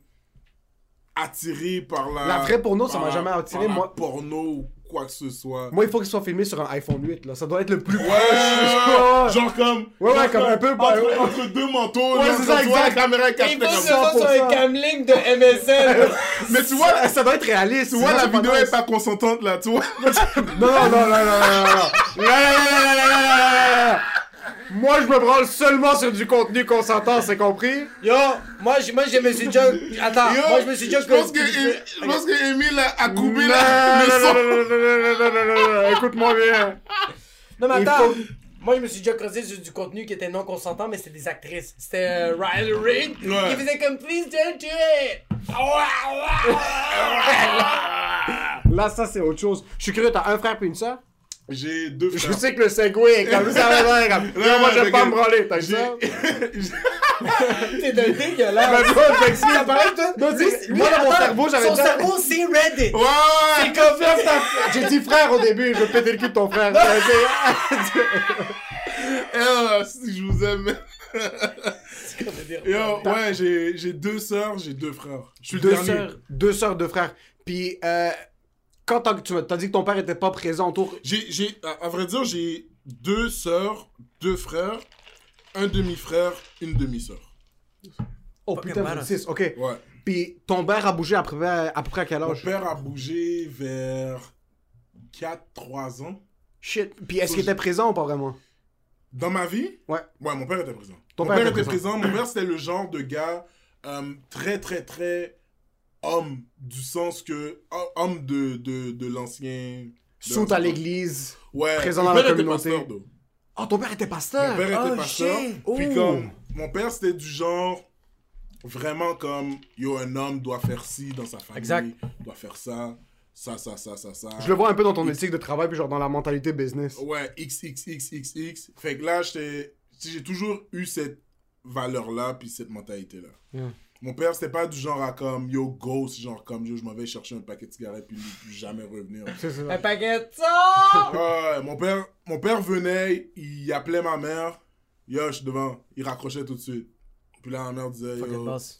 attiré par la. La vraie porno, ça m'a jamais attiré, par la moi. porno quoi que ce soit. Moi, il faut qu'il soit filmé sur un iPhone 8, là. Ça doit être le plus Ouais, proche. genre comme. Ouais, comme un peu- Entre, deux manteaux, Ouais, c'est ça, tu vois, la exact. caméra est cachée Il faut comme que ça. ça soit sur un 100%. camlink de MSN. Mais tu vois, Ça, doit être réaliste. tu vois, la vidéo est pas consentante là, tu vois. Non, non, non, non, non, non, non, non, non, non, non, non, non, non, non. Moi, je me branle seulement sur du contenu qu'on s'entend, c'est compris? Yo, moi, je, moi, je me suis déjà. Attends, Yo, moi, je me suis déjà. Je pense que, je pense que Emile a coupé la. Non, non, non, non, non, non, non, non, écoute-moi bien. Non, mais attends. Faut... Moi, je me suis déjà creusé sur du contenu qui était non consentant, mais c'était des actrices. C'était euh, Riley Reid ouais. qui faisait comme Please don't do it! Là, ça, c'est autre chose. Je suis curieux, t'as un frère puis une soeur? J'ai deux Je frères. sais que le segway est comme ça, va comme. Non, moi, je vais mais pas que- me branler, t'as J'ai- ça? T'es d'un dégueulasse. Ben, moi, je m'excuse. Ça paraît, toi. Non, lui, moi, dans mon cerveau, j'avais Son déjà- cerveau, c'est Reddit. Ouais, ouais, C'est comme ça, ça. J'ai dit frère au début, je vais péter le cul de ton frère. Eh, si je vous aime. Yo, ouais, j'ai j'ai deux sœurs, j'ai deux frères. Je suis le deux dernier. sœurs, deux sœurs, deux frères. Puis, euh, quand t'as, dit que ton père était pas présent autour. J'ai, j'ai, à, à vrai dire, j'ai deux sœurs, deux frères, un demi-frère, une demi-sœur. Oh putain, badass. six, ok. Ouais. Puis, ton père a bougé à peu près à, peu près à quel Mon âge? père a bougé vers 4-3 ans. Shit. Puis, est-ce qu'il était présent ou pas vraiment? Dans ma vie? Ouais. Ouais, mon père était présent. Ton mon père père, était était présent. Mon père, c'était le genre de gars euh, très, très, très homme, du sens que. homme de, de, de l'ancien. Soute à l'église. Ouais. présent dans la communauté. pasteur. Oh, ton père était pasteur! Mon père était Oh, pasteur. shit. Puis Oh. comme, mon père, c'était du genre, vraiment comme, yo, un homme doit faire ci dans sa famille. Exact. Doit faire ça, ça, ça, ça, ça, ça. Je le vois un peu dans ton éthique de travail, puis genre dans la mentalité business. Ouais, X, X, X, X, X. Fait que là, j'ai toujours eu cette valeur-là, puis cette mentalité-là. Yeah. Mon père, c'était pas du genre à comme, yo, ghost, genre comme, yo, je m'en vais chercher un paquet de cigarettes, puis plus jamais revenir. C'est. Un paquet de ça. Ouais, mon père, mon père venait, il appelait ma mère. Yo, je suis devant. Il raccrochait tout de suite. Puis là, ma mère disait, yo,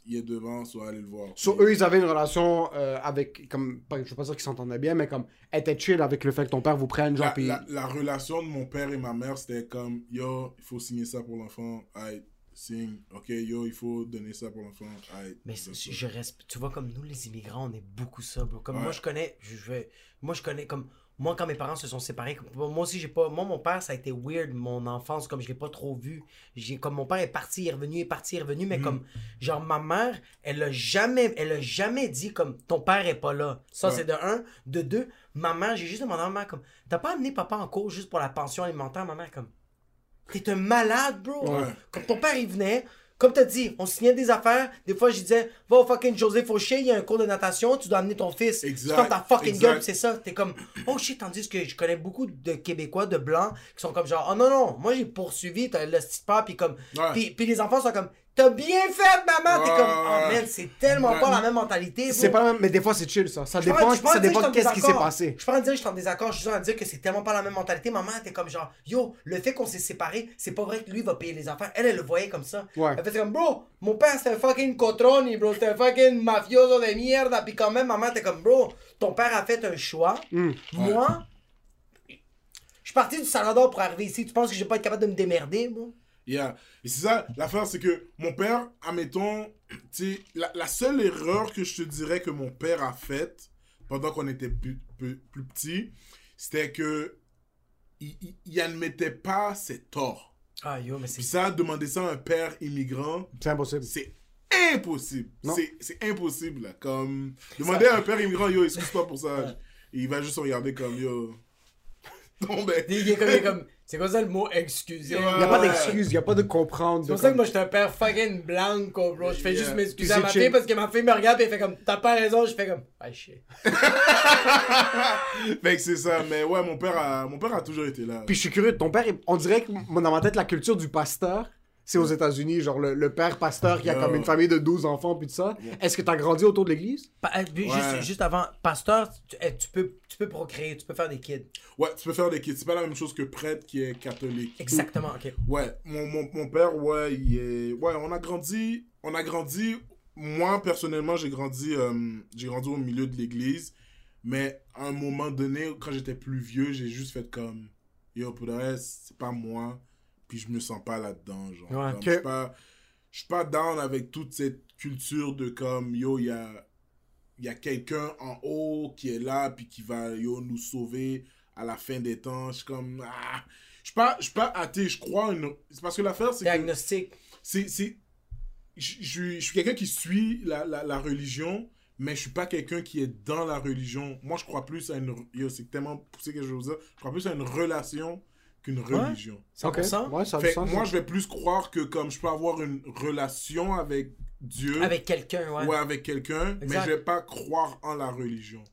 il est devant, soit aller le voir. Sur eux, ils avaient une relation euh, avec, comme, pas- je veux pas dire qu'ils s'entendaient bien, mais comme, était chill avec le fait que ton père vous prenne, genre, la, puis... la, la relation de mon père et ma mère, c'était comme, yo, il faut signer ça pour l'enfant. Aïe, signe. Ok, yo, il faut donner ça pour l'enfant. Mais je, respecte. Tu vois, comme nous, les immigrants, on est beaucoup ça, bro. Comme Ouais. moi, je connais. Je, je moi, je connais comme. Moi, quand mes parents se sont séparés, moi aussi, j'ai pas. Moi, mon père, ça a été weird, mon enfance, comme je l'ai pas trop vu. J'ai, comme mon père est parti, il est revenu, il est parti, il est revenu, mais Mhm. comme. Genre, ma mère, elle a jamais, elle a jamais dit, comme, ton père est pas là. Ça, Ouais. c'est de un. De deux, ma mère, j'ai juste demandé à ma mère, comme, t'as pas amené papa en cours juste pour la pension alimentaire, ma mère, comme. T'es un malade, bro. Ouais. Comme ton père, il venait. Comme t'as dit, on signait des affaires. Des fois, je disais, va au fucking José Fauché, il y a un cours de natation, tu dois amener ton fils. Exact, Tu ta fucking exact. gueule, c'est ça. T'es comme, oh shit, tandis que je connais beaucoup de Québécois, de Blancs, qui sont comme genre, oh non, non, moi j'ai poursuivi, t'as le petit pas, puis comme. Ouais. Puis, puis les enfants sont comme, t'as bien fait, maman. T'es comme, oh man, c'est tellement pas la même mentalité. C'est pas la même, mais des fois, c'est chill, ça. Ça Je dépend, en ça dépend qu'est-ce qui s'est passé. Je suis pas en dire que je suis en désaccord, je suis en train de dire que c'est tellement pas la même mentalité. Maman était comme genre, yo, le fait qu'on s'est séparés, c'est pas vrai que lui va payer les affaires. Elle, elle le voyait comme ça. Ouais. Elle faisait comme, bro, mon père c'était un fucking cotroni, bro, c'était un fucking mafioso de mierda. Puis quand même, maman était comme, bro, ton père a fait un choix. Hmm. Moi, je suis parti du Salvador pour arriver ici. Tu penses que je vais pas être capable de me démerder, bro? Yeah. Et c'est ça, l'affaire, c'est que mon père, admettons, tu sais, la, la seule erreur que je te dirais que mon père a faite pendant qu'on était plus, plus, plus petit, c'était que il, il, il admettait pas ses torts. Ah, yo, mais Puis c'est. ça, demander ça à un père immigrant, C'est impossible. c'est impossible. Non. C'est- C'est impossible, là. Comme, demander à un père immigrant, yo, excuse-toi pour ça. Il va juste regarder comme, yo. Il est comme, il est comme, c'est quoi ça le mot excusez? Ouais. Il n'y a pas d'excuse, il n'y a pas de comprendre. C'est pour ça que moi j'étais un père fucking blanco, bro. Je fais Yeah. juste m'excuser à ma fille parce que ma fille me regarde et elle fait comme t'as pas raison. Je fais comme ah shit. Fait que c'est ça, mais ouais, mon père a, mon père a toujours été là. Puis je suis curieux, ton père, on dirait que dans ma tête, la culture du pasteur, C'est aux États-Unis, genre le, le père pasteur qui a comme une famille de 12 enfants puis tout ça. Est-ce que t'as grandi autour de l'église? Ouais. juste, juste avant, pasteur, tu, eh, tu peux, tu peux procréer, tu peux faire des kids. Ouais, tu peux faire des kids. C'est pas la même chose que prêtre qui est catholique. Exactement, ok. Ouais, mon, mon, mon père, ouais, il est... Ouais, on a grandi... On a grandi... Moi, personnellement, j'ai grandi, euh, j'ai grandi au milieu de l'église. Mais à un moment donné, quand j'étais plus vieux, j'ai juste fait comme... Yo, pour le reste, c'est pas moi. Puis je me sens pas là-dedans, genre. Ouais. Comme, Ok. Je suis pas... Je suis pas down avec toute cette culture de comme... Yo, il y a... Il y a quelqu'un en haut qui est là, puis qui va, yo, nous sauver à la fin des temps. Je suis comme... Ah, je suis pas, je suis pas athée, je crois une... C'est parce que l'affaire, c'est. Diagnostic. C'est... Je je suis je suis quelqu'un qui suit la, la, la religion, mais je suis pas quelqu'un qui est dans la religion. Moi, je crois plus à une... C'est tellement poussé que je veux dire. Je crois plus à une relation qu'une religion. 100%. Ouais, ça a du Fait moi, je vais plus croire que comme je peux avoir une relation avec Dieu Avec quelqu'un, ouais. ou avec quelqu'un, mais je vais pas croire en la religion.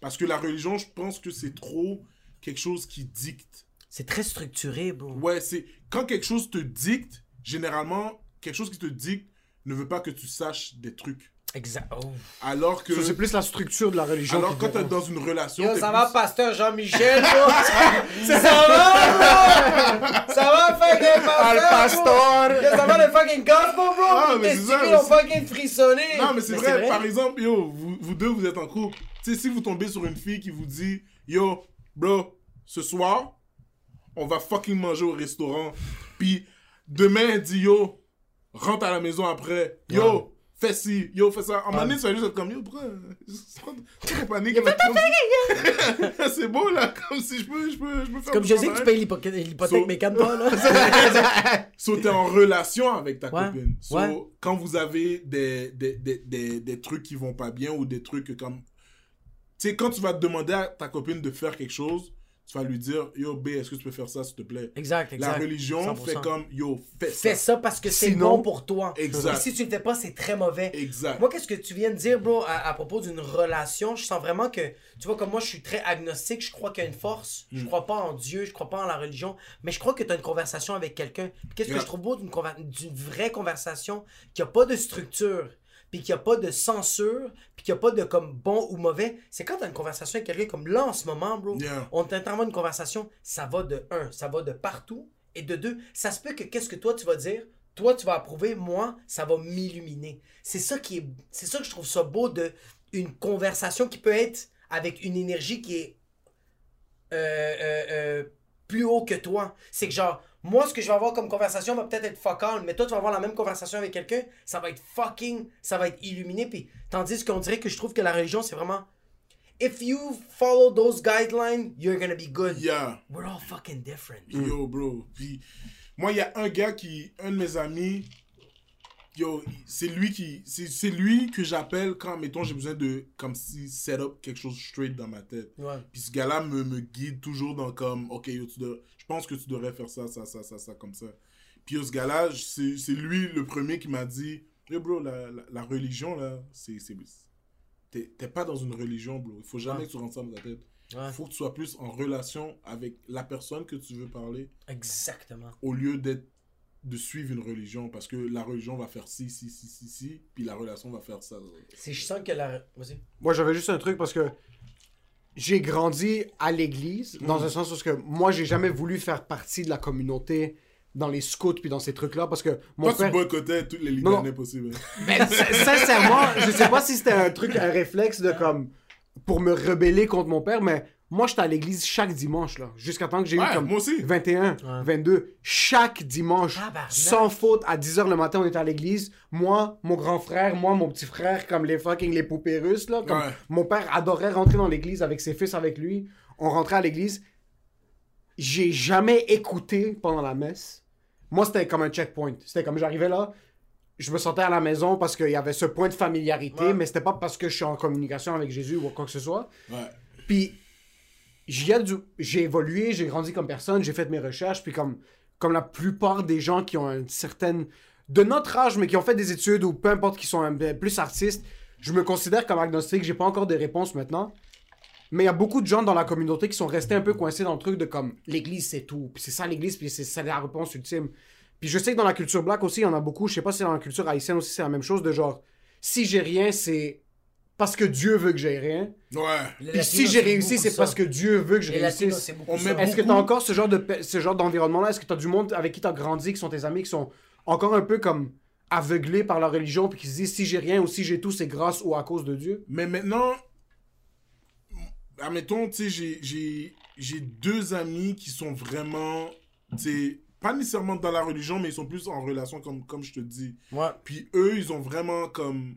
Parce que la religion, je pense que c'est trop quelque chose qui dicte. C'est très structuré, bro. Ouais, c'est quand quelque chose te dicte, généralement, quelque chose qui te dicte ne veut pas que tu saches des trucs. Exact. Oh. Alors que Ça, C'est plus la structure de la religion. alors quand t'es dérange. dans une relation, Yo, ça va, pasteur Jean-Michel, ça va, bro? Ça va, fucking Al pasteur, bro? Yo, ça va, le fucking gospel, bro? Ah, mais c'est ça, ont fucking frissonné? Non, mais c'est vrai, par exemple, yo, vous, vous deux, vous êtes en couple. Tu sais, si vous tombez sur une fille qui vous dit, yo, bro, ce soir, on va fucking manger au restaurant. Puis demain, elle dit, yo, rentre à la maison après. Yo, fais ci, yo, fais ça. À un moment donné, tu vas juste être comme, yo, pourquoi Pourquoi panique C'est beau, là, comme si je peux, je peux, je peux faire Comme je sais que tu payes l'hypothèque, mais calme-toi, là. So, t'es en relation avec ta copine. So, quand vous avez des, des, des, des, des trucs qui vont pas bien ou des trucs comme. Tu sais, quand tu vas te demander à ta copine de faire quelque chose, tu vas lui dire Yo, B, est-ce que tu peux faire ça, s'il te plaît? Exact, exact. La religion 100%. fait comme Yo, fais ça. Fais ça parce que c'est bon pour toi. Exact. Et si tu le fais pas, c'est très mauvais. Exact. Moi, qu'est-ce que tu viens de dire, bro, à, à propos d'une relation, je sens vraiment que, tu vois, comme moi, je suis très agnostique, je crois qu'il y a une force, je Mm. crois pas en Dieu, je crois pas en la religion, mais je crois que tu as une conversation avec quelqu'un. Qu'est-ce Yeah. que je trouve beau d'une conver- vraie conversation qui a pas de structure, puis qui a pas de censure, puis qui a pas de comme bon ou mauvais, c'est quand tu as une conversation avec quelqu'un comme là en ce moment, bro, Yeah. on t'entend une conversation, ça va de un, ça va de partout, et de deux, ça se peut que qu'est-ce que toi tu vas dire, toi tu vas approuver, moi ça va m'illuminer. C'est ça qui est, c'est ça que je trouve ça beau de une conversation qui peut être avec une énergie qui est euh, euh, euh, plus haut que toi. C'est que genre, moi ce que je vais avoir comme conversation va peut-être être focal, mais toi tu vas avoir la même conversation avec quelqu'un, ça va être fucking, ça va être illuminé, puis tandis qu'on dirait que je trouve que la religion c'est vraiment If you follow those guidelines, you're gonna be good. Yeah. We're all fucking different. Yo, bro. Puis, moi, il y a un gars qui, un de mes amis, yo, c'est lui qui, c'est c'est lui que j'appelle quand, mettons, j'ai besoin de, comme si, set up quelque chose straight dans ma tête. Ouais. Puis ce gars-là me, me guide toujours dans comme, ok, yo, tu dois- je pense que tu devrais faire ça, ça, ça, ça, ça, comme ça. Puis yo, ce gars-là, c'est c'est lui le premier qui m'a dit, yo, bro, la, la, la religion, là, c'est. c'est- T'es t'es pas dans une religion, bro. Il faut jamais Ouais. que tu rentres ça dans ta tête. Ouais. Il faut que tu sois plus en relation avec la personne que tu veux parler Exactement. au lieu d'être de suivre une religion parce que la religion va faire ci, ci, ci, ci, ci, puis la relation va faire ça. Si je sens que la. Vas-y. Moi, j'avais juste un truc parce que j'ai grandi à l'église, dans Mm. un sens où que moi, j'ai jamais voulu faire partie de la communauté dans les scouts puis dans ces trucs-là parce que mon Toi, père. tu boycottais tous les Libanais possibles. sin- sincèrement, je sais pas si c'était un truc, un réflexe de comme. pour me rebeller contre mon père, mais moi, j'étais à l'église chaque dimanche, là. Jusqu'à temps que j'ai eu Ouais, comme. moi aussi. 21, Ouais. 22, chaque dimanche, Tabarnak. sans faute, à 10h le matin, on était à l'église. Moi, mon grand frère, moi, mon petit frère, comme les fucking les poupées russes, là. Comme Ouais. Mon père adorait rentrer dans l'église avec ses fils avec lui. On rentrait à l'église. J'ai jamais écouté pendant la messe. Moi, c'était comme un checkpoint. C'était comme j'arrivais là, je me sentais à la maison parce qu'il y avait ce point de familiarité, Ouais. mais c'était pas parce que je suis en communication avec Jésus ou quoi que ce soit. Ouais. Puis j'ai évolué, j'ai grandi comme personne, j'ai fait mes recherches, puis comme, comme la plupart des gens qui ont une certaine... de notre âge, mais qui ont fait des études ou peu importe, qui sont un plus artistes, je me considère comme agnostique, j'ai pas encore des réponses maintenant. Mais il y a beaucoup de gens dans la communauté qui sont restés un peu coincés dans le truc de comme l'église c'est tout, puis c'est ça l'église, puis c'est la réponse ultime. Puis je sais que dans la culture black aussi, il y en a beaucoup. Je sais pas si dans la culture haïtienne aussi, c'est la même chose. De genre, si j'ai rien, c'est parce que Dieu veut que j'ai rien. Ouais. Puis si j'ai réussi, c'est parce que Dieu veut que je réussisse. Est-ce que beaucoup- t'as encore ce genre de ce genre d'environnement-là? Est-ce que t'as du monde avec qui t'as grandi, qui sont tes amis, qui sont encore un peu comme aveuglés par la religion, puis qui se disent si j'ai rien ou si j'ai tout, c'est grâce ou à cause de Dieu? Mais maintenant, admettons, tu sais, j'ai- j'ai j'ai deux amis qui sont vraiment, tu sais, pas nécessairement dans la religion, mais ils sont plus en relation, comme, comme je te dis. Ouais. Puis eux, ils ont vraiment comme.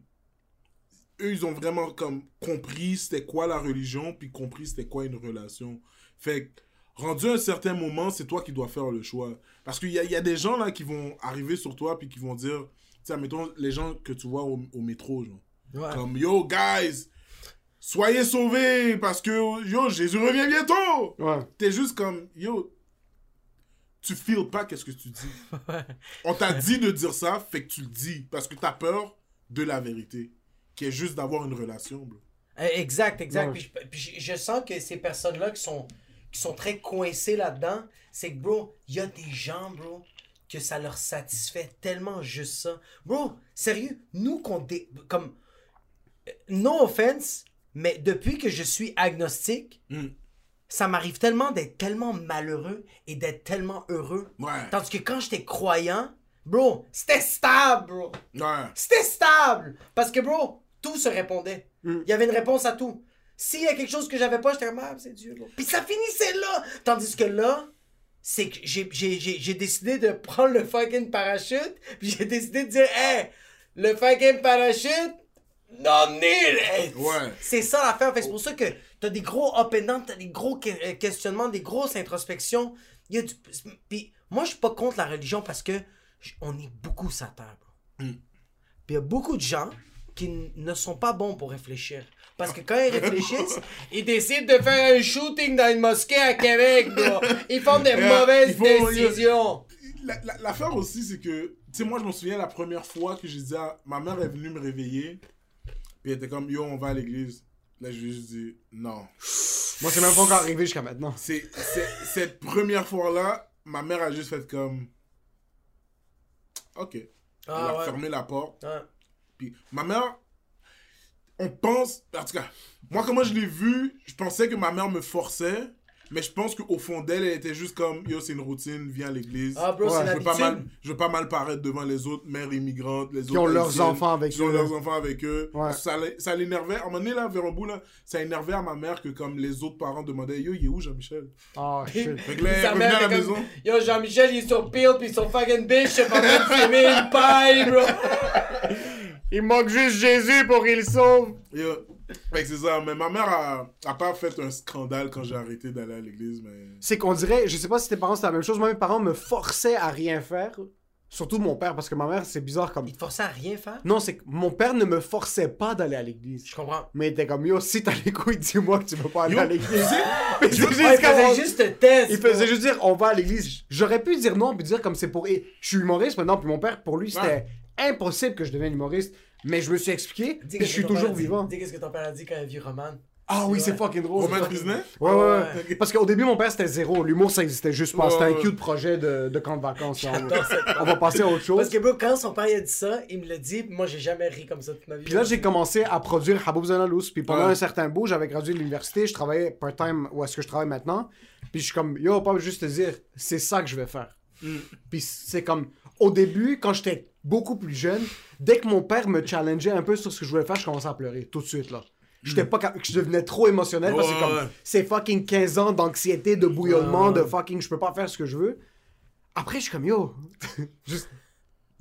Eux, ils ont vraiment comme compris c'était quoi la religion, puis compris c'était quoi une relation. Fait que, rendu à un certain moment, c'est toi qui dois faire le choix. Parce qu'il y a, y a des gens là qui vont arriver sur toi, puis qui vont dire, tu sais, admettons, les gens que tu vois au, au métro, genre. Ouais. Comme, yo, guys, soyez sauvés, parce que, yo, Jésus revient bientôt. Ouais. T'es juste comme, yo, tu feels pas qu'est-ce que tu dis. On t'a dit de dire ça, fait que tu le dis, parce que t'as peur de la vérité, qui est juste d'avoir une relation, bro. Euh, Exact, exact. Ouais. Puis, je, puis je- je sens que ces personnes-là qui sont, qui sont très coincées là-dedans, c'est que, bro, il y a des gens, bro, que ça leur satisfait tellement juste ça. Bro, sérieux, nous, qu'on dé- comme, euh, no offense, mais depuis que je suis agnostique, Mm. ça m'arrive tellement d'être tellement malheureux et d'être tellement heureux. Ouais. Tandis que quand j'étais croyant, bro, c'était stable, bro. Ouais. C'était stable. Parce que, bro, tout se répondait. Mm. Il y avait une réponse à tout. S'il y a quelque chose que j'avais pas, j'étais comme, ah, c'est Dieu, bro. Puis ça finissait là. Tandis que là, c'est que j'ai, décidé de prendre le fucking parachute. Puis j'ai décidé de dire, hey, le fucking parachute, non. Ouais. C'est ça l'affaire. Fait C'est pour ça que t'as des gros up and down, t'as des gros que- euh, questionnements, des grosses introspections. Il y a du... Puis moi, je suis pas contre la religion parce que on est beaucoup sur terre, bro. Mm. Puis il y a beaucoup de gens qui ne sont pas bons pour réfléchir. Parce que quand ils réfléchissent, ils décident de faire un shooting dans une mosquée à Québec, bro. Ils font des Yeah, mauvaises faut- décisions. La- la- L'affaire aussi, c'est que, tu sais, moi, je me souviens la première fois que j'ai dit, à- ma mère est venue me réveiller, puis elle était comme, yo, on va à l'église. Là, je lui ai juste dit, non. Moi, c'est même pas encore arrivé jusqu'à maintenant. C'est, cette première fois-là, ma mère a juste fait comme, ok. Elle Ah a ouais. fermé la porte. Ouais. Puis ma mère, on pense, en tout cas, moi comment je l'ai vu, je pensais que ma mère me forçait, mais je pense qu'au fond d'elle, elle était juste comme, yo, c'est une routine, viens à l'église. Ah, bro, Ouais, c'est je veux pas mal, l'habitude. je veux pas mal paraître devant les autres mères immigrantes, les Qui autres ont leurs enfants avec qui ont eux. leurs enfants avec eux. Ouais. Ça, ça l'énervait. À un moment donné, là, vers un bout, là, ça énervait à ma mère que comme les autres parents demandaient, yo, il est où Jean-Michel? Oh shit. Fait que là, elle revenait à la maison. Yo, Jean-Michel, il est sur pile, pis son fucking bitch, en train de fumer une paille, bro. Il manque juste Jésus pour qu'il sauve. Yo, Fait que c'est ça. Mais ma mère a, a pas fait un scandale quand j'ai arrêté d'aller à l'église, mais. C'est qu'on dirait, je sais pas si tes parents c'était la même chose, moi mes parents me forçaient à rien faire. Surtout mon père, parce que ma mère, c'est bizarre comme. Il te forçait à rien faire? Non, c'est que mon père ne me forçait pas d'aller à l'église. Je comprends. Mais il était comme, yo, si t'as les couilles, dis-moi que tu veux pas aller Yo, à l'église. tu sais, Mais c'est juste Ouais, il faisait juste te test. Il faisait juste dire, on va à l'église. J'aurais pu dire non, puis dire comme c'est pour. Je suis humoriste maintenant, puis mon père, pour lui, c'était impossible que je devienne humoriste. Mais je me suis expliqué, qu'est-ce je suis toujours vivant. Dis qu'est-ce que ton père a dit quand il a vu Roman. Ah oui, c'est fucking drôle. Roman Ouais, Frisnet? ouais, ouais. Ouais. Parce qu'au début, mon père, c'était zéro. L'humour, ça existait juste pas. C'était un cute projet de, de camp de vacances. On va passer à autre chose. Parce que, bro, quand son père a dit ça, il me l'a dit, moi j'ai jamais ri comme ça toute ma vie. Puis là, j'ai commencé à produire Haboub Zanalous. Puis pendant un certain bout, j'avais gradué de l'université. Je travaillais part-time où est-ce que je travaille maintenant. Puis je suis comme, yo, pas juste te dire, c'est ça que je vais faire. Puis c'est comme, au début, quand j'étais beaucoup plus jeune, dès que mon père me challengeait un peu sur ce que je voulais faire, je commençais à pleurer tout de suite, là. J'étais pas cap- je devenais trop émotionnel parce que comme c'est fucking 15 ans d'anxiété, de bouillonnement, de fucking je peux pas faire ce que je veux. Après, je suis comme yo, juste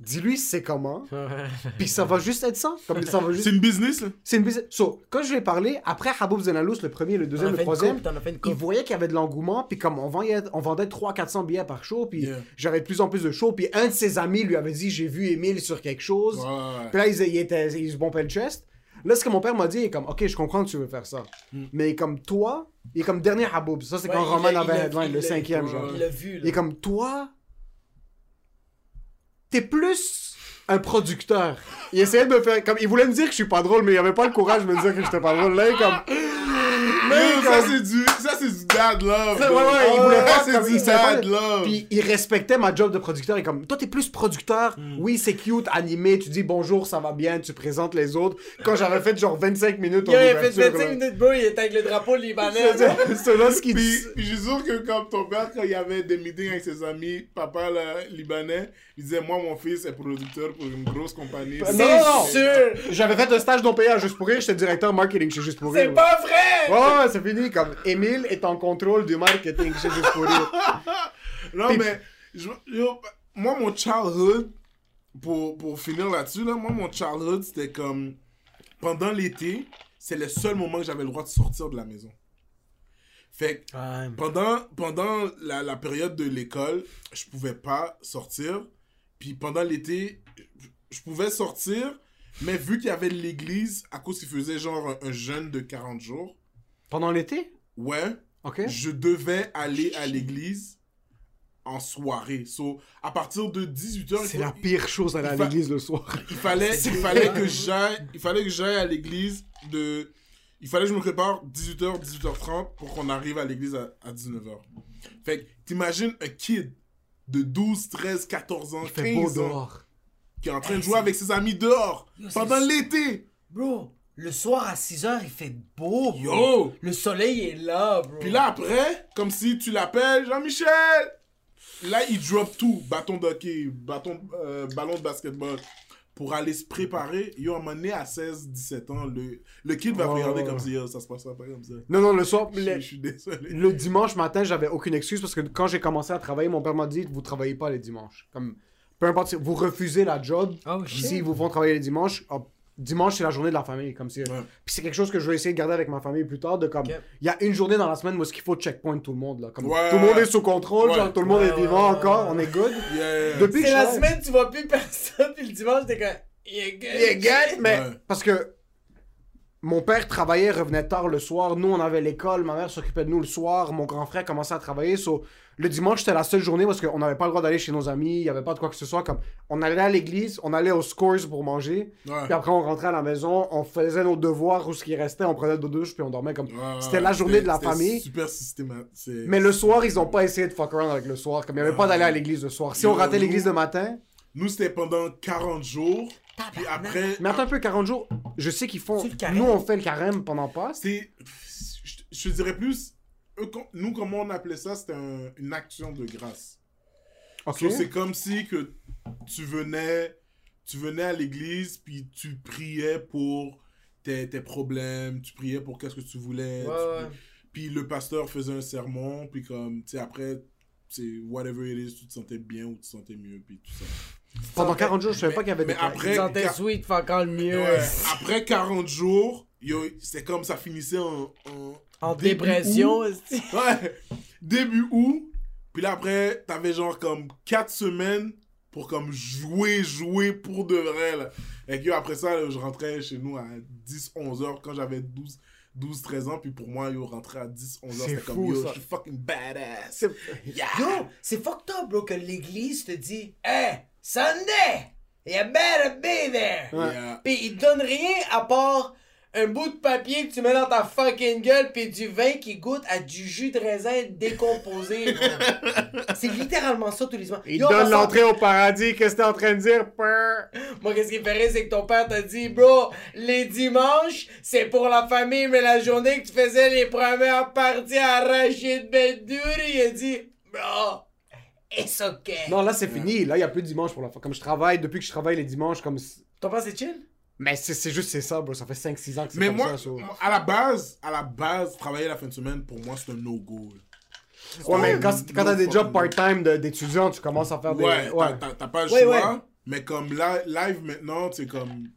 dis-lui c'est comment, puis ça va juste être ça. Comme ça va juste C'est une business, là. c'est une business. So, quand je lui ai parlé, après Haboub Zenalous, le premier, le deuxième, le troisième, il voyait qu'il y avait de l'engouement, puis comme on vendait, on vendait 300-400 billets par show, puis Yeah. j'avais de plus en plus de shows, puis un de ses amis lui avait dit J'ai vu Émile sur quelque chose. Puis là, il, il était, il se bombait le chest. Là, ce que mon père m'a dit, il est comme Ok, je comprends que tu veux faire ça. Mais comme toi, il est comme dernier Haboub. Ça, c'est Ouais, quand Roman avait le cinquième, genre. Il l'a vu, Il est comme toi, t'es plus un producteur. Il essayait de me faire comme il voulait me dire que je suis pas drôle, mais il avait pas le courage de me dire que j'étais pas drôle. Là, comme Ça c'est du, ça c'est du dad love. Ouais, ouais, il voulait Ça, pas c'est comme- du dad love. Puis il respectait ma job de producteur. Et comme, toi, t'es plus producteur. Hmm. Oui, c'est cute, animé. Tu dis bonjour, ça va bien. Tu présentes les autres. Quand j'avais fait genre 25 minutes Yo, en il a fait ouverture, 25 là. minutes, bro, il était avec le drapeau libanais. C'est- là ce qu'il Puis, dit. puis je suis sûr que comme ton père, quand il y avait des meetings avec ses amis, papa là, libanais, il disait Moi, mon fils est producteur pour une grosse compagnie. Non, C'est non, non. sûr. J'avais fait un stage à Juste pour rire. J'étais directeur marketing chez Juste pour rire. C'est pas vrai. C'est fini. Comme Émile est en contrôle du marketing chez Juste pour rire. Non, Puis- mais je- yo, moi, mon childhood, pour, pour finir là-dessus, là, moi, mon childhood, c'était comme pendant l'été, c'est le seul moment que j'avais le droit de sortir de la maison. Fait que Ouais. pendant, pendant la, la période de l'école, je pouvais pas sortir. Puis pendant l'été, je- je pouvais sortir, mais vu qu'il y avait l'église, à cause qu'il faisait genre un, un jeûne de 40 jours, Pendant l'été? ouais, Ok. je devais aller à l'église en soirée. So, à partir de 18h, C'est la pire chose à aller à l'église le soir. il fallait, il fallait que j'aille, il fallait que j'aille à l'église de, il fallait que je me prépare 18h, 18h30 pour qu'on arrive à l'église à, à 19h. Fait que, t'imagines un kid de 12, 13, 14 ans, Il fait beau 15 ans, dehors. qui est en train de jouer avec ses amis dehors, Yo, pendant l'été. Bro, le soir à 6h, il fait beau, bro. Yo! Le soleil est là, bro. Puis là, après, comme si tu l'appelles Jean-Michel. Là, il drop tout. Bâton d'hockey, bâton, euh, ballon de basketball. Pour aller se préparer. Yo, à un moment donné, à 16, 17 ans, le, le kid va Oh. regarder comme si ça se passera pas comme ça. Non, non, le soir. Je, le- je suis désolé. Le dimanche matin, j'avais aucune excuse parce que quand j'ai commencé à travailler, mon père m'a dit vous travaillez pas les dimanches. Comme peu importe, si vous refusez la job. Oh. S'ils vous font travailler les dimanches, hop, dimanche c'est la journée de la famille. Comme si. Ouais. Puis c'est quelque chose que je vais essayer de garder avec ma famille plus tard. De comme, il y a une journée dans la semaine où est-ce qu'il faut checkpoint tout le monde là. Comme Ouais. tout le monde est sous contrôle, Ouais. genre tout le monde Ouais, est vivant ouais, encore, ouais. on est good. Yeah. Depuis C'est la semaine, tu vois plus personne, puis le dimanche, t'es comme. Yeah, good. Yeah, good, mais Ouais. parce que mon père travaillait, revenait tard le soir. Nous, on avait l'école. Ma mère s'occupait de nous le soir. Mon grand frère commençait à travailler. So, le dimanche, c'était la seule journée parce qu'on n'avait pas le droit d'aller chez nos amis. Il n'y avait pas de quoi que ce soit. Comme, on allait à l'église, on allait aux scores pour manger. Ouais. Puis après, on rentrait à la maison, on faisait nos devoirs ou ce qui restait, on prenait nos douches, puis on dormait comme. Ouais, C'était la journée de la famille. super systématique. Mais le soir, ils ont pas essayé de fuck around avec le soir. Comme il n'y avait pas d'aller à l'église le soir. Si on ratait l'église le matin. Nous, c'était pendant 40 jours. Puis après. Mais attends un peu, 40 jours. Je sais qu'ils font. Nous, on fait le carême pendant Pâques. C'est. Je, je te dirais plus. eux, nous, comment on appelait ça C'était un- une action de grâce. Ok. So, c'est comme si que tu venais, tu venais à l'église, puis tu priais pour tes, tes problèmes, tu priais pour qu'est-ce que tu voulais. Ouais, tu- ouais. Puis le pasteur faisait un sermon, puis comme, tu sais, après, c'est whatever it is, tu te sentais bien ou tu te sentais mieux, puis tout ça. Pendant 40 jours, je savais pas qu'il y avait mais des après- sentais car- sweet, fait encore le mieux. Ouais. Après 40 jours, yo, c'est comme ça finissait en. en En dépression, août. Ouais, début août. Puis là, après, t'avais genre comme 4 semaines pour comme jouer, jouer pour de vrai, là. Et que yo, après ça, là, je rentrais chez nous à 10, 11 heures quand j'avais 12, 12, 13 ans. Puis pour moi, yo, rentrer à 10, 11 heures, C'est c'était comme fou, yo, ça. je suis fucking badass. C'est- Yeah. Yo, c'est fucked up, bro, que l'église te dit Hey, Sunday, you better be there. Yeah. Pis ils te donnent rien à part un bout de papier que tu mets dans ta fucking gueule pis du vin qui goûte à du jus de raisin décomposé. c'est littéralement ça tous les jours. Il Yo, donne l'entrée au paradis. Qu'est-ce que t'es en train de dire? Moi, qu'est-ce qui me rire, c'est que ton père t'a dit, bro, les dimanches, c'est pour la famille, mais la journée que tu faisais les premières parties à Rachid Bendouri, il a dit, bro, it's okay. Non, là, c'est fini. Là, il y a plus de dimanche pour la fin. Comme je travaille, depuis que je travaille les dimanches, comme. Ton père, c'est chill? Mais c'est c'est juste c'est ça, bro. Ça fait 5-6 ans que c'est Mais comme moi, ça. so- moi, à la base, à la base, travailler la fin de semaine, pour moi, c'est un no-go. Ouais, mais quand, no quand t'as des jobs part-time d'étudiants, tu commences à faire des. Ouais, Ouais. t'as- pas le Ouais, choix. ouais. Mais comme là, live maintenant, c'est comme.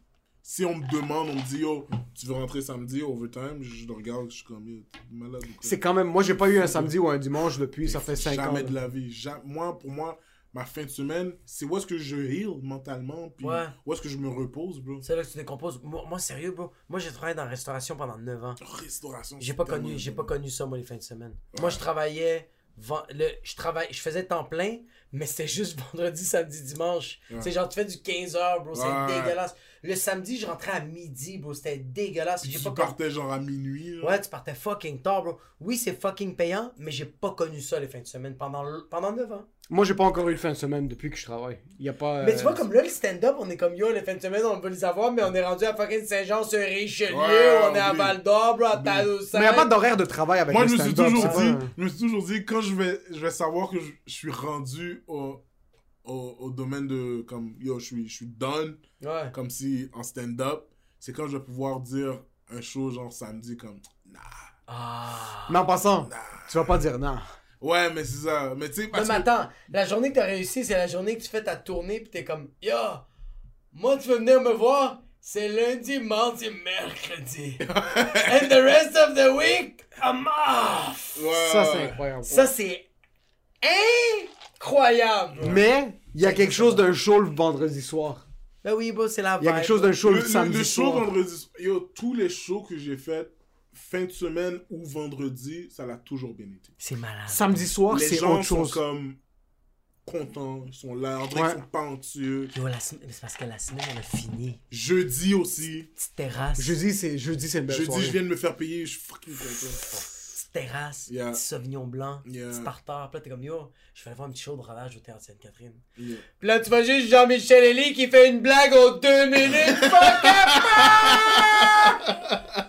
Si on me demande, on me dit, yo, tu veux rentrer samedi, overtime, je le regarde, je suis comme, yo, t'es malade ou quoi? C'est quand même. Moi, j'ai pas eu un samedi ou un dimanche depuis, ça fait 5 ans. Jamais de la vie. Moi, pour moi, ma fin de semaine, c'est où est-ce que je heal mentalement, puis Ouais. où est-ce que je me repose, bro? C'est là que tu décomposes. Moi, moi, sérieux, bro, moi, j'ai travaillé dans la restauration pendant 9 ans. Restauration. J'ai pas connu, j'ai pas connu ça, moi, les fins de semaine. Moi, je travaillais. Le, je travaille, je faisais temps plein, mais c'était juste vendredi, samedi, dimanche. Ouais. C'est genre, tu fais du 15 heures, bro, c'est Ouais. dégueulasse. Le samedi, je rentrais à midi, bro. C'était dégueulasse. J'ai Tu pas con- partais genre à minuit. là. Ouais, tu partais fucking tard, bro. Oui, c'est fucking payant, mais j'ai pas connu ça les fins de semaine pendant, pendant 9 ans. Moi, j'ai pas encore eu le fin de semaine depuis que je travaille. Il y a pas. Mais tu euh, vois, comme là, le stand-up, on est comme yo, les fins de semaine, on va les avoir, mais on est rendu à fucking Saint-Jean-sur-Richelieu, Ouais, on est à. Val d'Or, bro, à Tadoussac. Mais il n'y a pas d'horaire de travail avec Moi, le je me suis stand-up, toujours c'est dit, pas- je me suis toujours dit, quand je vais, je vais savoir que je, je suis rendu au, au, au domaine de, comme, yo, je suis, je suis done, Ouais. comme si en stand-up, c'est quand je vais pouvoir dire un show genre samedi, comme, nah. Ah. Mais en passant, tu vas pas dire non. Ouais, mais c'est ça. Mais tu sais, Non, parce mais que. attends, la journée que t'as réussi, c'est la journée que tu fais ta tournée, pis t'es comme, yo, moi, tu veux venir me voir? C'est lundi, mardi, mercredi. And the rest of the week, I'm off. Ça, c'est incroyable. Ça, c'est incroyable. Bro. Mais il y a quelque chose d'un show le vendredi soir. Ben oui, bro, c'est la Il y a vibe. quelque chose d'un show Le, le, samedi le show soir. vendredi. Yo, tous les shows que j'ai fait fin de semaine ou vendredi, ça l'a toujours bien été. C'est malade. Samedi soir, les c'est gens autre sont chose. comme contents, ils sont là, Ouais. qu'ils sont pas anxieux. Yo, la semaine, c'est parce que la semaine, elle a fini. Jeudi aussi. Petite terrasse. Jeudi, c'est jeudi, c'est une belle Jeudi, soirée. je viens de me faire payer, je suis fucking content. Petite terrasse. Yeah. Petit sauvignon blanc. Yeah. Petit tartare. Puis là, t'es comme, yo, je vais aller voir un petit show de rodage au théâtre Sainte-Catherine. Yeah. Puis là, tu vois juste Jean-Michel Elie qui fait une blague aux deux minutes. Fuck!